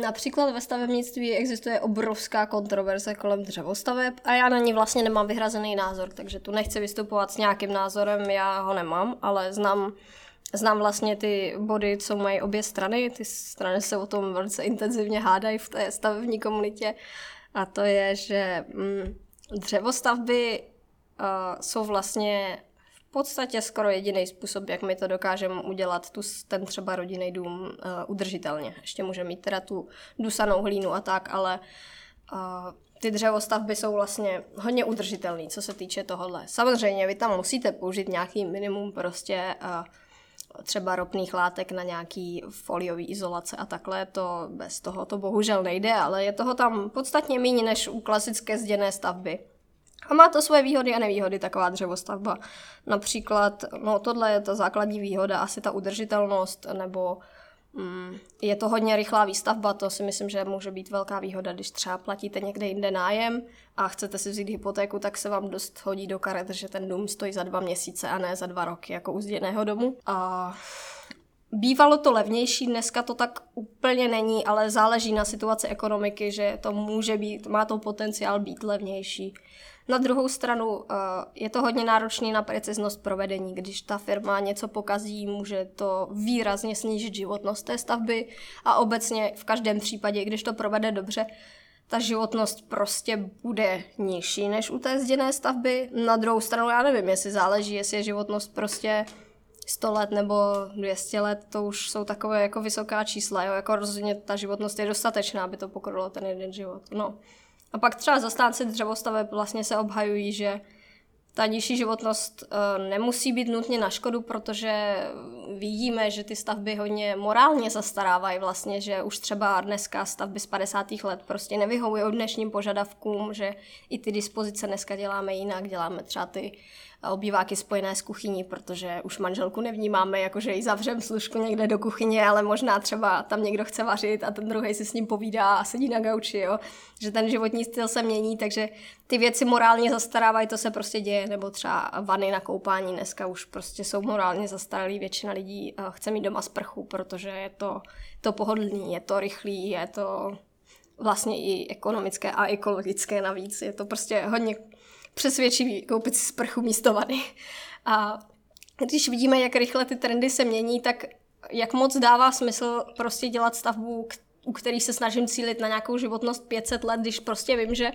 Například ve stavebnictví existuje obrovská kontroverze kolem dřevostaveb a já na ní vlastně nemám vyhrazený názor, takže tu nechci vystupovat s nějakým názorem, já ho nemám, ale znám Znám vlastně ty body, co mají obě strany. Ty strany se o tom velice intenzivně hádají v té stavební komunitě. A to je, že mm, dřevostavby uh, jsou vlastně v podstatě skoro jediný způsob, jak my to dokážeme udělat, tu, ten třeba rodinný dům uh, udržitelně. Ještě může mít teda tu dusanou hlínu a tak, ale uh, ty dřevostavby jsou vlastně hodně udržitelné, co se týče tohohle. Samozřejmě vy tam musíte použít nějaký minimum prostě uh, třeba ropných látek na nějaký foliový izolace a takhle, to bez toho to bohužel nejde, ale je toho tam podstatně méně než u klasické zděné stavby. A má to své výhody a nevýhody, taková dřevostavba. Například, no tohle je ta základní výhoda, asi ta udržitelnost, nebo mm, je to hodně rychlá výstavba, to si myslím, že může být velká výhoda, když třeba platíte někde jinde nájem a chcete si vzít hypotéku, tak se vám dost hodí do karet, že ten dům stojí za dva měsíce a ne za dva roky, jako u zděného domu. A Bývalo to levnější, dneska to tak úplně není, ale záleží na situaci ekonomiky, že to může být, má to potenciál být levnější. Na druhou stranu eh, je to hodně náročné na preciznost provedení. Když ta firma něco pokazí, může to výrazně snížit životnost té stavby a obecně v každém případě, když to provede dobře, ta životnost prostě bude nižší než u té zděné stavby. Na druhou stranu já nevím, jestli záleží, jestli je životnost prostě 100 let nebo 200 let, to už jsou takové jako vysoká čísla, jo? jako rozhodně ta životnost je dostatečná, aby to pokrylo ten jeden život. No. A pak třeba zastánci dřevostaveb vlastně se obhajují, že ta nižší životnost uh, nemusí být nutně na škodu, protože vidíme, že ty stavby hodně morálně zastarávají vlastně, že už třeba dneska stavby z 50. let prostě nevyhovují dnešním požadavkům, že i ty dispozice dneska děláme jinak, děláme třeba ty obýváky spojené s kuchyní, protože už manželku nevnímáme, jako že ji zavřem služku někde do kuchyně, ale možná třeba tam někdo chce vařit a ten druhý si s ním povídá a sedí na gauči, jo? že ten životní styl se mění, takže ty věci morálně zastarávají, to se prostě děje, nebo třeba vany na koupání dneska už prostě jsou morálně zastaralý, většina lidí eh, chce mít doma sprchu, protože je to, to pohodlný, je to rychlý, je to vlastně i ekonomické a ekologické navíc, je to prostě hodně přesvědčivý koupit si sprchu místo vany. A když vidíme, jak rychle ty trendy se mění, tak jak moc dává smysl prostě dělat stavbu, u který se snažím cílit na nějakou životnost 500 let, když prostě vím, že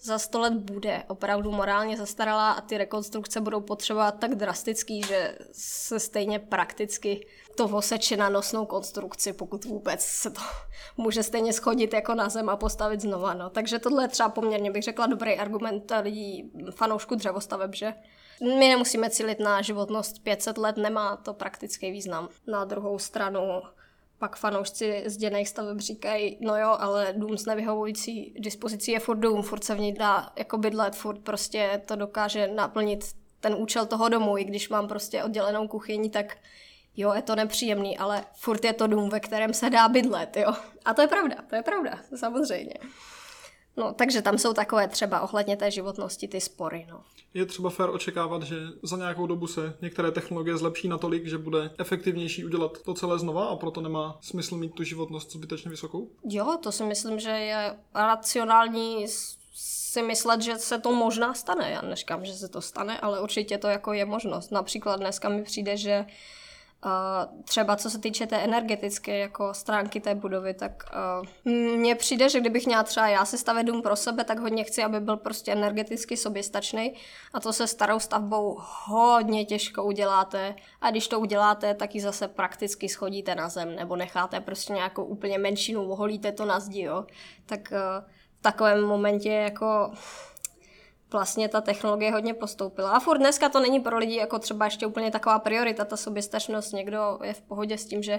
za 100 let bude opravdu morálně zastaralá a ty rekonstrukce budou potřebovat tak drastický, že se stejně prakticky to oseče na nosnou konstrukci, pokud vůbec se to může stejně schodit jako na zem a postavit znova. No. Takže tohle je třeba poměrně, bych řekla, dobrý argument lidí, fanoušku dřevostaveb, že my nemusíme cílit na životnost 500 let, nemá to praktický význam. Na druhou stranu pak fanoušci zděných staveb říkají, no jo, ale dům s nevyhovující dispozicí je furt dům, furt se v něj dá jako bydlet, furt prostě to dokáže naplnit ten účel toho domu, i když mám prostě oddělenou kuchyni, tak jo, je to nepříjemný, ale furt je to dům, ve kterém se dá bydlet, jo. A to je pravda, to je pravda, samozřejmě. No, takže tam jsou takové třeba ohledně té životnosti ty spory, no. Je třeba fér očekávat, že za nějakou dobu se některé technologie zlepší natolik, že bude efektivnější udělat to celé znova a proto nemá smysl mít tu životnost zbytečně vysokou? Jo, to si myslím, že je racionální si myslet, že se to možná stane. Já neříkám, že se to stane, ale určitě to jako je možnost. Například dneska mi přijde, že třeba co se týče té energetické jako stránky té budovy, tak mně přijde, že kdybych měla třeba já si stavět dům pro sebe, tak hodně chci, aby byl prostě energeticky soběstačný a to se starou stavbou hodně těžko uděláte a když to uděláte, tak ji zase prakticky schodíte na zem nebo necháte prostě nějakou úplně menšinu, oholíte to na zdi, jo. Tak v takovém momentě jako vlastně ta technologie hodně postoupila. A furt dneska to není pro lidi jako třeba ještě úplně taková priorita, ta soběstačnost. Někdo je v pohodě s tím, že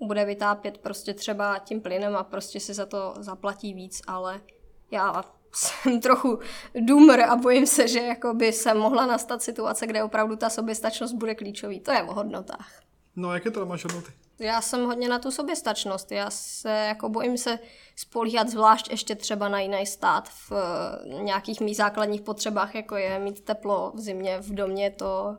bude vytápět prostě třeba tím plynem a prostě si za to zaplatí víc, ale já jsem trochu důmr a bojím se, že jako by se mohla nastat situace, kde opravdu ta soběstačnost bude klíčový. To je o hodnotách. No, jaké to máš hodnoty? Já jsem hodně na tu soběstačnost. Já se jako bojím se spolíhat zvlášť ještě třeba na jiný stát v uh, nějakých mých základních potřebách, jako je mít teplo v zimě v domě, to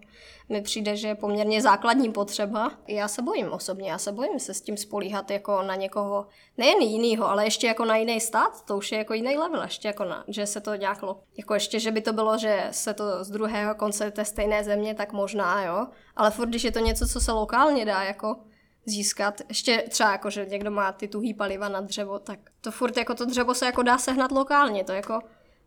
mi přijde, že je poměrně základní potřeba. Já se bojím osobně, já se bojím se s tím spolíhat jako na někoho, nejen jinýho, ale ještě jako na jiný stát, to už je jako jiný level, ještě jako na, že se to nějak, jako ještě, že by to bylo, že se to z druhého konce té stejné země, tak možná, jo, ale furt, když je to něco, co se lokálně dá, jako získat. Ještě třeba jako, že někdo má ty tuhý paliva na dřevo, tak to furt jako to dřevo se jako dá sehnat lokálně, to jako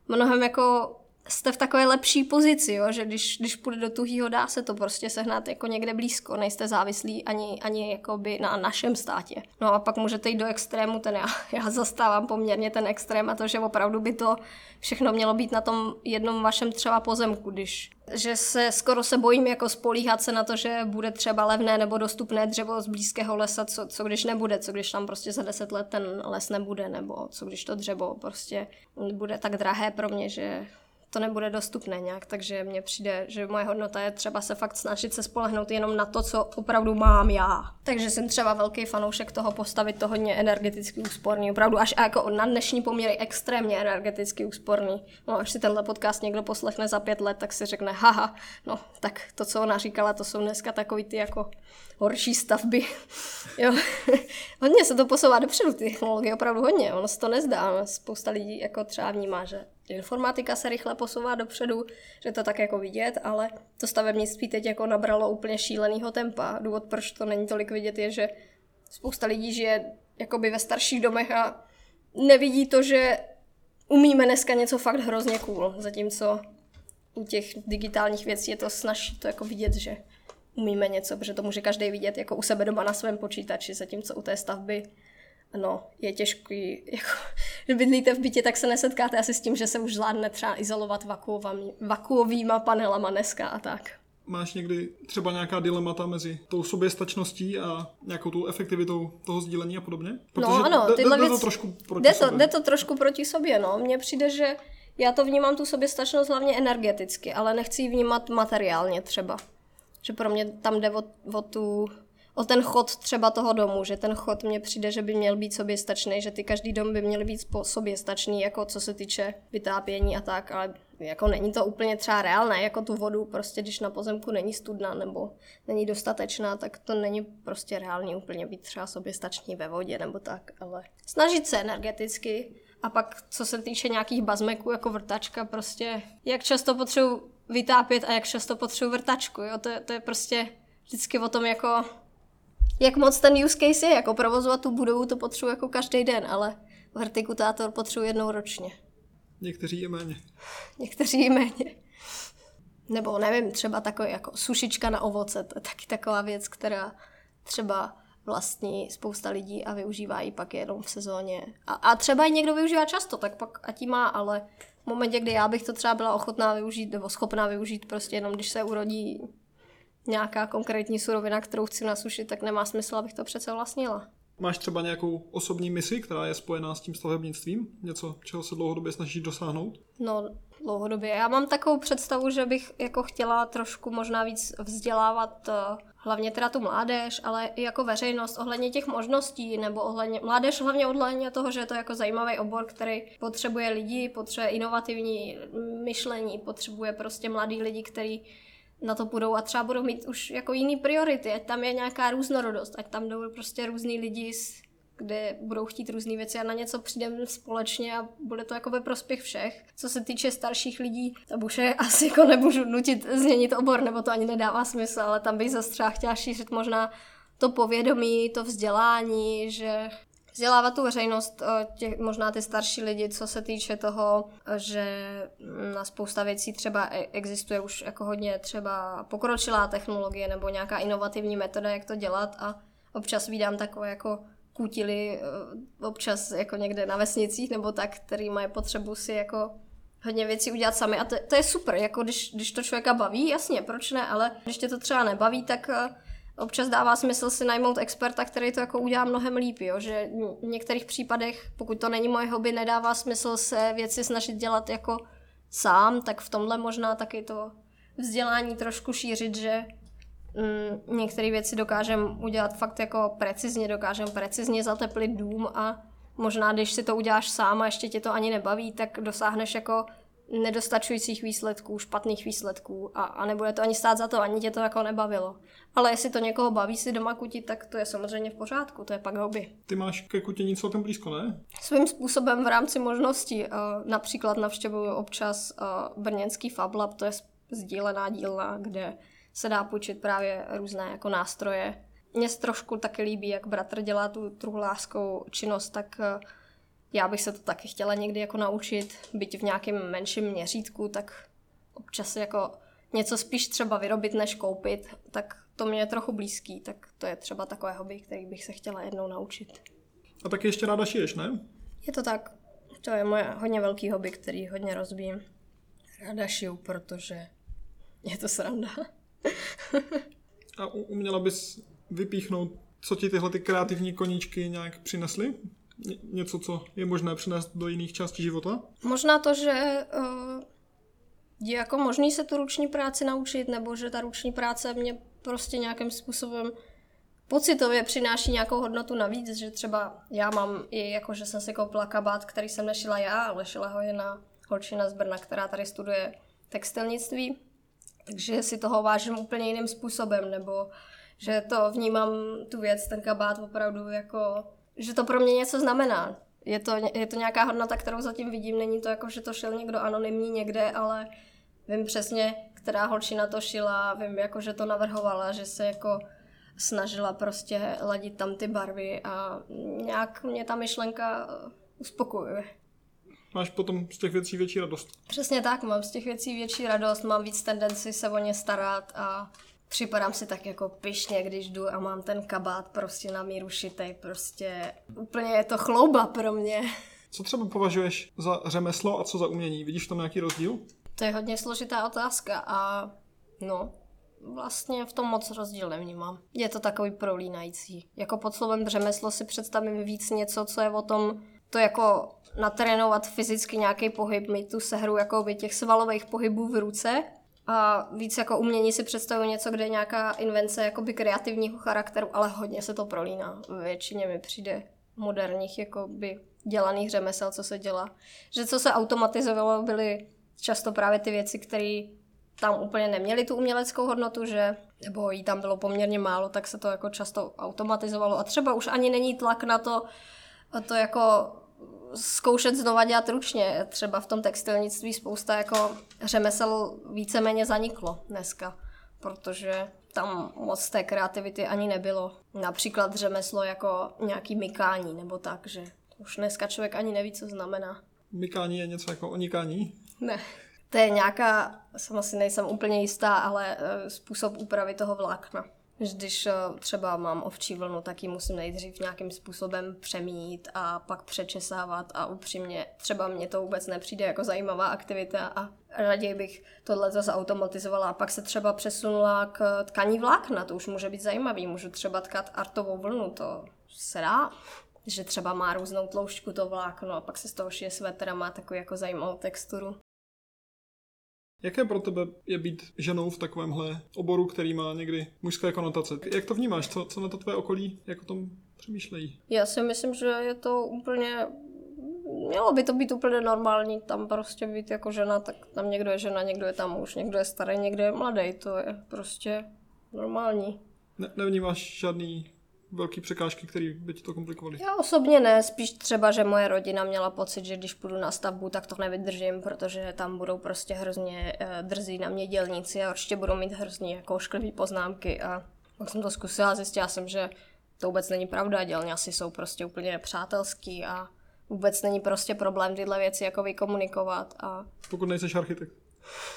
mnohem jako jste v takové lepší pozici, jo? že když, když půjde do tuhýho, dá se to prostě sehnat jako někde blízko, nejste závislí ani, ani jakoby na našem státě. No a pak můžete jít do extrému, ten já, já zastávám poměrně ten extrém a to, že opravdu by to všechno mělo být na tom jednom vašem třeba pozemku, když že se skoro se bojím jako spolíhat se na to, že bude třeba levné nebo dostupné dřevo z blízkého lesa, co, co když nebude, co když tam prostě za deset let ten les nebude, nebo co když to dřevo prostě bude tak drahé pro mě, že to nebude dostupné nějak, takže mně přijde, že moje hodnota je třeba se fakt snažit se spolehnout jenom na to, co opravdu mám já. Takže jsem třeba velký fanoušek toho postavit to hodně energeticky úsporný, opravdu až jako na dnešní poměry extrémně energeticky úsporný. No, až si tenhle podcast někdo poslechne za pět let, tak si řekne, haha, no, tak to, co ona říkala, to jsou dneska takový ty jako horší stavby. jo. hodně se to posouvá dopředu, ty technologie opravdu hodně, ono se to nezdá. Spousta lidí jako třeba vnímá, že informatika se rychle posouvá dopředu, že to tak jako vidět, ale to stavebnictví teď jako nabralo úplně šílenýho tempa. Důvod, proč to není tolik vidět, je, že spousta lidí žije jakoby ve starších domech a nevidí to, že umíme dneska něco fakt hrozně cool, zatímco u těch digitálních věcí je to snaží to jako vidět, že umíme něco, protože to může každý vidět jako u sebe doma na svém počítači, zatímco u té stavby no, je těžký, jako, že bydlíte v bytě, tak se nesetkáte asi s tím, že se už zvládne třeba izolovat vakuovýma panelama dneska a tak. Máš někdy třeba nějaká dilemata mezi tou soběstačností a nějakou tou efektivitou toho sdílení a podobně? Protože no ano, jde, tyhle jde, věc, to trošku proti jde to, sobě. Jde to trošku proti sobě, no. Mně přijde, že já to vnímám tu soběstačnost hlavně energeticky, ale nechci ji vnímat materiálně třeba. Že pro mě tam jde o, o tu o ten chod třeba toho domu, že ten chod mně přijde, že by měl být soběstačný, že ty každý dom by měl být soběstačný, jako co se týče vytápění a tak, ale jako není to úplně třeba reálné, jako tu vodu, prostě když na pozemku není studna nebo není dostatečná, tak to není prostě reálně úplně být třeba soběstačný ve vodě nebo tak, ale snažit se energeticky. A pak co se týče nějakých bazmeků jako vrtačka, prostě jak často potřebuji vytápět a jak často potřebuji vrtačku, jo, to, je, to je prostě vždycky o tom jako jak moc ten use case je, jako provozovat tu budovu, to potřebuji jako každý den, ale vertikutátor potřebuji jednou ročně. Někteří je méně. Někteří je méně. Nebo nevím, třeba takový jako sušička na ovoce, to je taky taková věc, která třeba vlastní spousta lidí a využívá ji pak jenom v sezóně. A, a třeba i někdo využívá často, tak pak a tím má, ale v momentě, kdy já bych to třeba byla ochotná využít nebo schopná využít prostě jenom, když se urodí nějaká konkrétní surovina, kterou chci nasušit, tak nemá smysl, abych to přece vlastnila. Máš třeba nějakou osobní misi, která je spojená s tím stavebnictvím? Něco, čeho se dlouhodobě snažíš dosáhnout? No, dlouhodobě. Já mám takovou představu, že bych jako chtěla trošku možná víc vzdělávat eh, hlavně teda tu mládež, ale i jako veřejnost ohledně těch možností, nebo ohledně, mládež hlavně ohledně toho, že je to jako zajímavý obor, který potřebuje lidi, potřebuje inovativní myšlení, potřebuje prostě mladý lidi, který na to budou a třeba budou mít už jako jiný priority, ať tam je nějaká různorodost, ať tam jdou prostě různý lidi, kde budou chtít různé věci a na něco přijdeme společně a bude to jako ve prospěch všech. Co se týče starších lidí, to už je asi jako nemůžu nutit změnit obor, nebo to ani nedává smysl, ale tam bych zase třeba chtěla šířit možná to povědomí, to vzdělání, že vzdělávat tu veřejnost, těch, možná ty starší lidi, co se týče toho, že na spousta věcí třeba e, existuje už jako hodně třeba pokročilá technologie nebo nějaká inovativní metoda, jak to dělat a občas vídám takové jako kutily eh, občas jako někde na vesnicích nebo tak, který mají potřebu si jako hodně věcí udělat sami a to, to je super, jako když, když to člověka baví, jasně, proč ne, ale když tě to třeba nebaví, tak eh, občas dává smysl si najmout experta, který to jako udělá mnohem líp, jo? že v některých případech, pokud to není moje hobby, nedává smysl se věci snažit dělat jako sám, tak v tomhle možná taky to vzdělání trošku šířit, že mm, některé věci dokážeme udělat fakt jako precizně, dokážeme precizně zateplit dům a možná když si to uděláš sám a ještě tě to ani nebaví, tak dosáhneš jako nedostačujících výsledků, špatných výsledků a, a nebude to ani stát za to, ani tě to jako nebavilo. Ale jestli to někoho baví si doma kutit, tak to je samozřejmě v pořádku, to je pak hobby. Ty máš ke kutění celkem blízko, ne? Svým způsobem v rámci možností. Například navštěvuju občas brněnský Fab Lab, to je sdílená dílna, kde se dá půjčit právě různé jako nástroje. Mně se trošku taky líbí, jak bratr dělá tu truhlářskou činnost, tak Já bych se to taky chtěla někdy jako naučit, byť v nějakém menším měřítku, tak občas jako něco spíš třeba vyrobit, než koupit, tak to mě je trochu blízký, tak to je třeba takové hobby, který bych se chtěla jednou naučit. A taky ještě ráda šiješ, ne? Je to tak. To je moje hodně velký hobby, který hodně rozbím. Ráda šiju, protože je to sranda. A uměla bys vypíchnout, co ti tyhle ty kreativní koníčky nějak přinesly? Něco, co je možné přinést do jiných částí života? Možná to, že uh, je jako možný se tu ruční práci naučit, nebo že ta ruční práce mě prostě nějakým způsobem pocitově přináší nějakou hodnotu navíc, že třeba já mám i jako, že jsem si koupila kabát, který jsem nešila já, ale šila ho jedna holčina z Brna, která tady studuje textilnictví, takže si toho vážím úplně jiným způsobem, nebo že to vnímám tu věc, ten kabát opravdu jako, že to pro mě něco znamená. Je to, je to nějaká hodnota, kterou zatím vidím, není to jako, že to šel někdo anonymní někde, ale vím přesně, která holčina to šila, vím jako, že to navrhovala, že se jako snažila prostě ladit tam ty barvy a nějak mě ta myšlenka uspokojuje. Máš potom z těch věcí větší radost. Přesně tak, mám z těch věcí větší radost, mám víc tendenci se o ně starat a připadám si tak jako pyšně, když jdu a mám ten kabát prostě na míru šitej, prostě úplně je to chlouba pro mě. Co třeba považuješ za řemeslo a co za umění? Vidíš tam nějaký rozdíl? To je hodně složitá otázka a no, vlastně v tom moc rozdíl nevnímám. Je to takový prolínající. Jako pod slovem řemeslo si představím víc něco, co je o tom, to jako natrénovat fyzicky nějaký pohyb, mít tu sehru jako by těch svalových pohybů v ruce a víc jako umění si představuji něco, kde je nějaká invence jakoby kreativního charakteru, ale hodně se to prolíná. Většině mi přijde moderních jakoby dělaných řemesel, co se dělá. Že co se automatizovalo, byly často právě ty věci, které tam úplně neměly tu uměleckou hodnotu, že nebo jí tam bylo poměrně málo, tak se to jako často automatizovalo a třeba už ani není tlak na to, to jako zkoušet znova dělat ručně. Třeba v tom textilnictví spousta jako řemesel víceméně zaniklo dneska, protože tam moc té kreativity ani nebylo. Například řemeslo jako nějaký mykání nebo tak, že už dneska člověk ani neví, co znamená. Mykání je něco jako onikání? Ne. To je nějaká, jsem asi nejsem úplně jistá, ale eh, způsob úpravy toho vlákna. Když eh, třeba mám ovčí vlnu, tak ji musím nejdřív nějakým způsobem přemít a pak přečesávat a upřímně třeba mně to vůbec nepřijde jako zajímavá aktivita a raději bych tohle zautomatizovala a pak se třeba přesunula k tkaní vlákna, to už může být zajímavý, můžu třeba tkat artovou vlnu, to se dá že třeba má různou tloušťku to vlákno a pak se z toho šije svetr a má takovou jako zajímavou texturu. Jaké pro tebe je být ženou v takovémhle oboru, který má někdy mužské konotace? Jak to vnímáš? Co, co na to tvé okolí, jak o tom přemýšlejí? Já si myslím, že je to úplně mělo by to být úplně normální, tam prostě být jako žena, tak tam někdo je žena, někdo je tam muž, někdo je starý, někdo je mladý, to je prostě normální. Ne, nevnímáš žádný velké překážky, které by ti to komplikovaly? Já osobně ne, spíš třeba, že moje rodina měla pocit, že když půjdu na stavbu, tak to nevydržím, protože tam budou prostě hrozně uh, drzí na mě dělníci a určitě budou mít hrozně jako ošklivý poznámky a pak jsem to zkusila, zjistila jsem, že to vůbec není pravda, dělňasi jsou prostě úplně přátelský a vůbec není prostě problém tyhle věci jako vykomunikovat. A... Pokud nejseš architekt.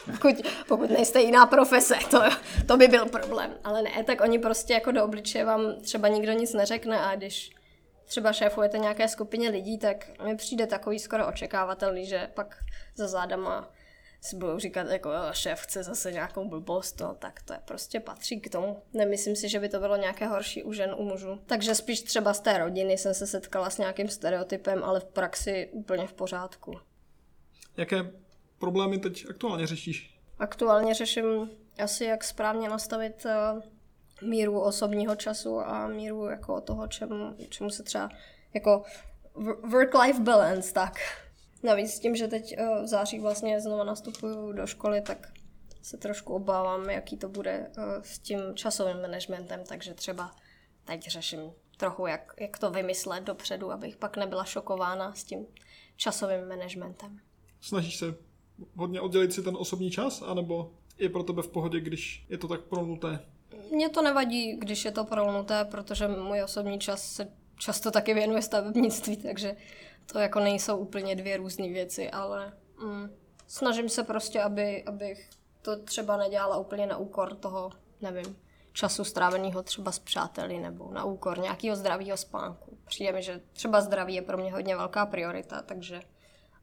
Pokud, pokud nejste jiná profese, to, to by byl problém. Ale ne, tak oni prostě jako do obličeje vám třeba nikdo nic neřekne a když třeba šéfujete nějaké skupině lidí, tak mi přijde takový skoro očekávatelný, že pak za zádama si budou říkat, jako šéf chce zase nějakou blbost, no, tak to je prostě patří k tomu. Nemyslím si, že by to bylo nějaké horší u žen, u mužů. Takže spíš třeba z té rodiny jsem se setkala s nějakým stereotypem, ale v praxi úplně v pořádku. Jaké problémy teď aktuálně řešíš? Aktuálně řeším asi, jak správně nastavit uh, míru osobního času a míru jako toho, čemu, čemu se třeba jako work-life balance, tak. Navíc tím, že teď uh, v září vlastně znova nastupuju do školy, tak se trošku obávám, jaký to bude uh, s tím časovým managementem, takže třeba teď řeším trochu, jak, jak to vymyslet dopředu, abych pak nebyla šokována s tím časovým managementem. Snažíš se hodně oddělit si ten osobní čas, anebo je pro tebe v pohodě, když je to tak prolnuté? Mně to nevadí, když je to prolnuté, protože můj osobní čas se často taky věnuje stavebnictví, takže to jako nejsou úplně dvě různé věci, ale mm, snažím se prostě, aby, abych to třeba nedělala úplně na úkor toho, nevím, času stráveného třeba s přáteli nebo na úkor nějakého zdravého spánku. Přijde mi, že třeba zdraví je pro mě hodně velká priorita, takže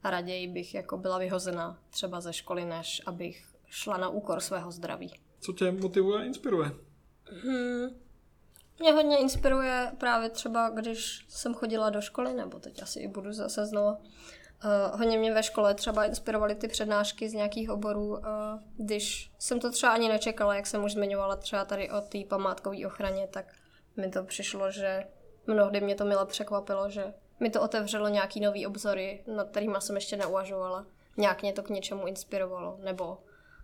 raději bych jako byla vyhozená třeba ze školy, než abych šla na úkor svého zdraví. Co tě motivuje a inspiruje? Hmm. Mě hodně inspiruje právě třeba, když jsem chodila do školy, nebo teď asi i budu zase znovu. Uh, hodně mě ve škole třeba inspirovaly ty přednášky z nějakých oborů, uh, když jsem to třeba ani nečekala, jak jsem už zmiňovala třeba tady o té památkové ochraně, tak mi to přišlo, že mnohdy mě to mile překvapilo, že mi to otevřelo nějaký nový obzory, nad kterými jsem ještě neuvažovala. Nějak mě to k něčemu inspirovalo, nebo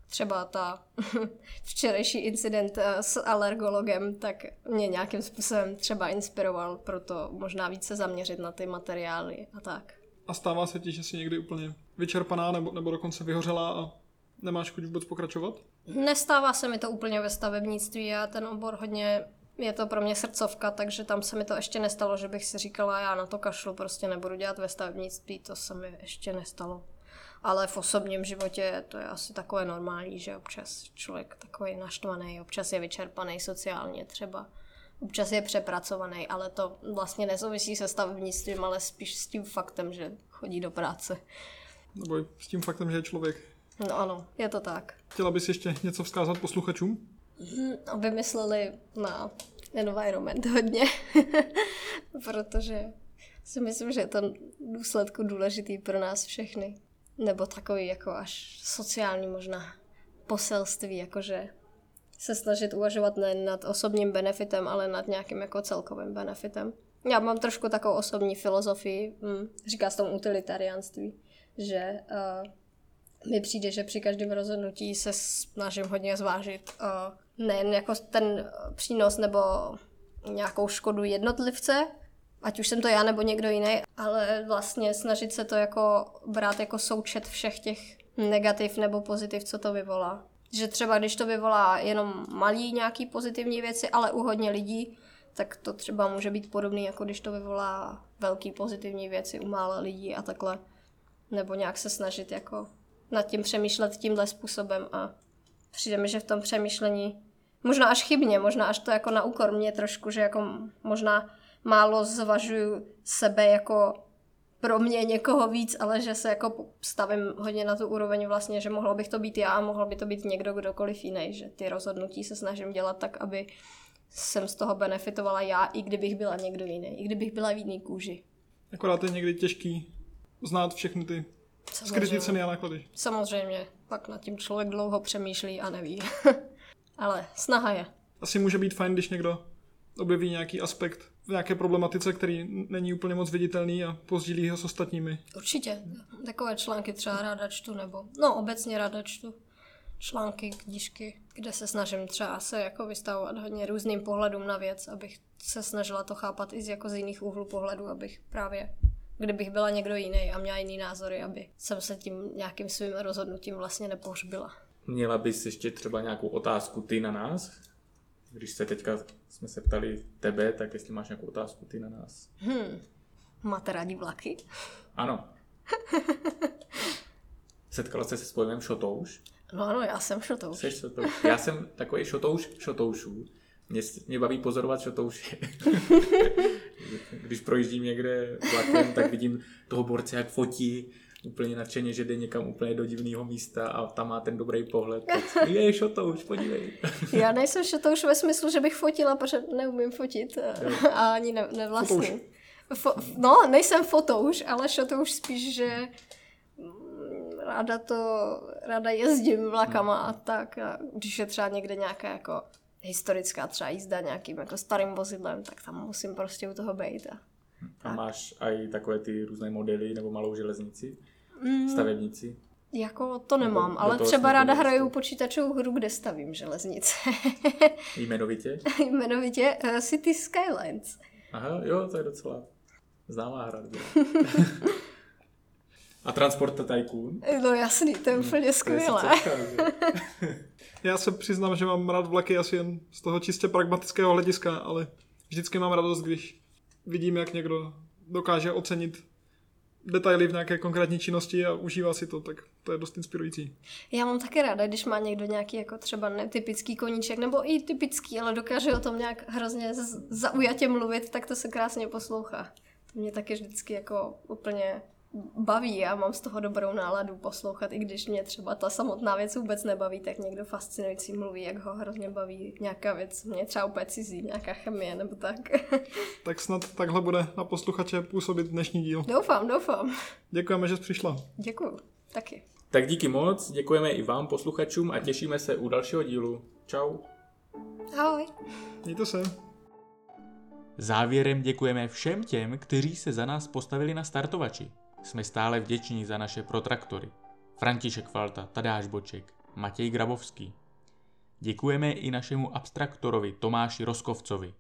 třeba ta včerejší incident eh, s alergologem, tak mě nějakým způsobem třeba inspiroval, proto možná více zaměřit na ty materiály a tak. A stává se ti, že jsi někdy úplně vyčerpaná nebo, nebo dokonce vyhořela a nemáš chuť vůbec pokračovat? Nestává se mi to úplně ve stavebnictví a ten obor hodně je to pro mě srdcovka, takže tam se mi to ještě nestalo, že bych si říkala, já na to kašlu, prostě nebudu dělat ve stavebnictví, to se mi ještě nestalo ale v osobním životě to je asi takové normální, že občas člověk takový naštvaný, občas je vyčerpaný sociálně třeba, občas je přepracovaný, ale to vlastně nesouvisí se stavebnictvím, ale spíš s tím faktem, že chodí do práce. Nebo s tím faktem, že je člověk. No ano, je to tak. Chtěla bys ještě něco vzkázat posluchačům? Hmm, aby mysleli na environment hodně, protože si myslím, že je to důsledku důležitý pro nás všechny nebo takový jako až sociální možná poselství, jakože se snažit uvažovat ne nad osobním benefitem, ale nad nějakým jako celkovým benefitem. Já mám trošku takovou osobní filozofii, hm, říká se tomu utilitariánství, že uh, mi přijde, že při každém rozhodnutí se snažím hodně zvážit uh, nejen jako ten přínos nebo nějakou škodu jednotlivce, ať už jsem to já nebo někdo jiný, ale vlastně snažit se to jako brát jako součet všech těch negativ nebo pozitiv, co to vyvolá. Že třeba když to vyvolá jenom malý nějaký pozitivní věci, ale u hodně lidí, tak to třeba může být podobný, jako když to vyvolá velký pozitivní věci u mála lidí a takhle. Nebo nějak se snažit jako nad tím přemýšlet tímhle způsobem a přijde mi, že v tom přemýšlení možná až chybně, možná až to jako na úkor mě trošku, že jako možná málo zvažuju sebe jako pro mě někoho víc, ale že se jako stavím hodně na tu úroveň vlastně, že mohlo bych to být já a mohlo by to být někdo kdokoliv jiný, že ty rozhodnutí se snažím dělat tak, aby jsem z toho benefitovala já, i kdybych byla někdo jiný, i kdybych byla v jiný kůži. Akorát je někdy těžký znát všechny ty skryté ceny a náklady. Samozřejmě, pak nad tím člověk dlouho přemýšlí a neví. Ale snaha je. Asi může být fajn, když někdo objeví nějaký aspekt v nějaké problematice, který není úplně moc viditelný a pozdílí ho s ostatními. Určitě. Takové články třeba ráda čtu, nebo no obecně ráda čtu články, knížky, kde se snažím třeba se jako vystavovat hodně různým pohledům na věc, abych se snažila to chápat i z, jako z jiných úhlů pohledu, abych právě, kdybych byla někdo jiný a měla jiný názory, aby jsem se tím nějakým svým rozhodnutím vlastně nepohřbila. Měla bys ještě třeba nějakou otázku ty na nás? Když se teďka jsme se ptali tebe, tak jestli máš nějakou otázku ty na nás. Hmm. Máte rádi vlaky? Ano. Setkala jste se s pojmem šotouš? No ano, já jsem šotouš. Jsi šotouš. Já jsem takový šotouš šotoušů. Mě, mě baví pozorovat šotouše. Když projíždím někde vlakem, tak vidím toho borce, jak fotí, úplně nadšeně, že jde někam úplně do divného místa a tam má ten dobrý pohled. Je šotouš, podívej. Já nejsem šotouš ve smyslu, že bych fotila, protože neumím fotit a ani ne, nevlastním. Fo- no, nejsem fotouš, ale šotouš spíš, že mm, ráda to, ráda jezdím vlakama a tak. A když je třeba někde nějaká jako historická třeba jízda nějakým jako starým vozidlem, tak tam musím prostě u toho být. A, a máš i takové ty různé modely nebo malou železnici? Mm. Stavebnici? Jako to nemám, Nebo ale třeba ráda hraju počítačovou hru, kde stavím železnice. Jmenovitě? Jmenovitě uh, City Skylines. Aha, jo, to je docela známá hra. A Transport Tycoon? No jasný, to je hmm, úplně skvělé. Já se přiznám, že mám rád vlaky asi jen z toho čistě pragmatického hlediska, ale vždycky mám radost, když vidím, jak někdo dokáže ocenit detaily v nějaké konkrétní činnosti a užívá si to, tak to je dost inspirující. Já mám také ráda, když má někdo nějaký jako třeba netypický koníček, nebo i typický, ale dokáže o tom nějak hrozně zaujatě mluvit, tak to se krásně poslouchá. To mě taky vždycky jako úplně baví a mám z toho dobrou náladu poslouchat, i když mě třeba ta samotná věc vůbec nebaví, tak někdo fascinující mluví, jak ho hrozně baví nějaká věc, mě třeba úplně cizí, nějaká chemie nebo tak. tak snad takhle bude na posluchače působit dnešní díl. Doufám, doufám. Děkujeme, že jsi přišla. Děkuju, taky. Tak díky moc, děkujeme i vám posluchačům a těšíme se u dalšího dílu. Čau. Ahoj. Mějte se. Závěrem děkujeme všem těm, kteří se za nás postavili na startovači. Jsme stále vděční za naše protraktory. František Falta, Tadáš Boček, Matěj Grabovský. Děkujeme i našemu abstraktorovi Tomáši Roskovcovi,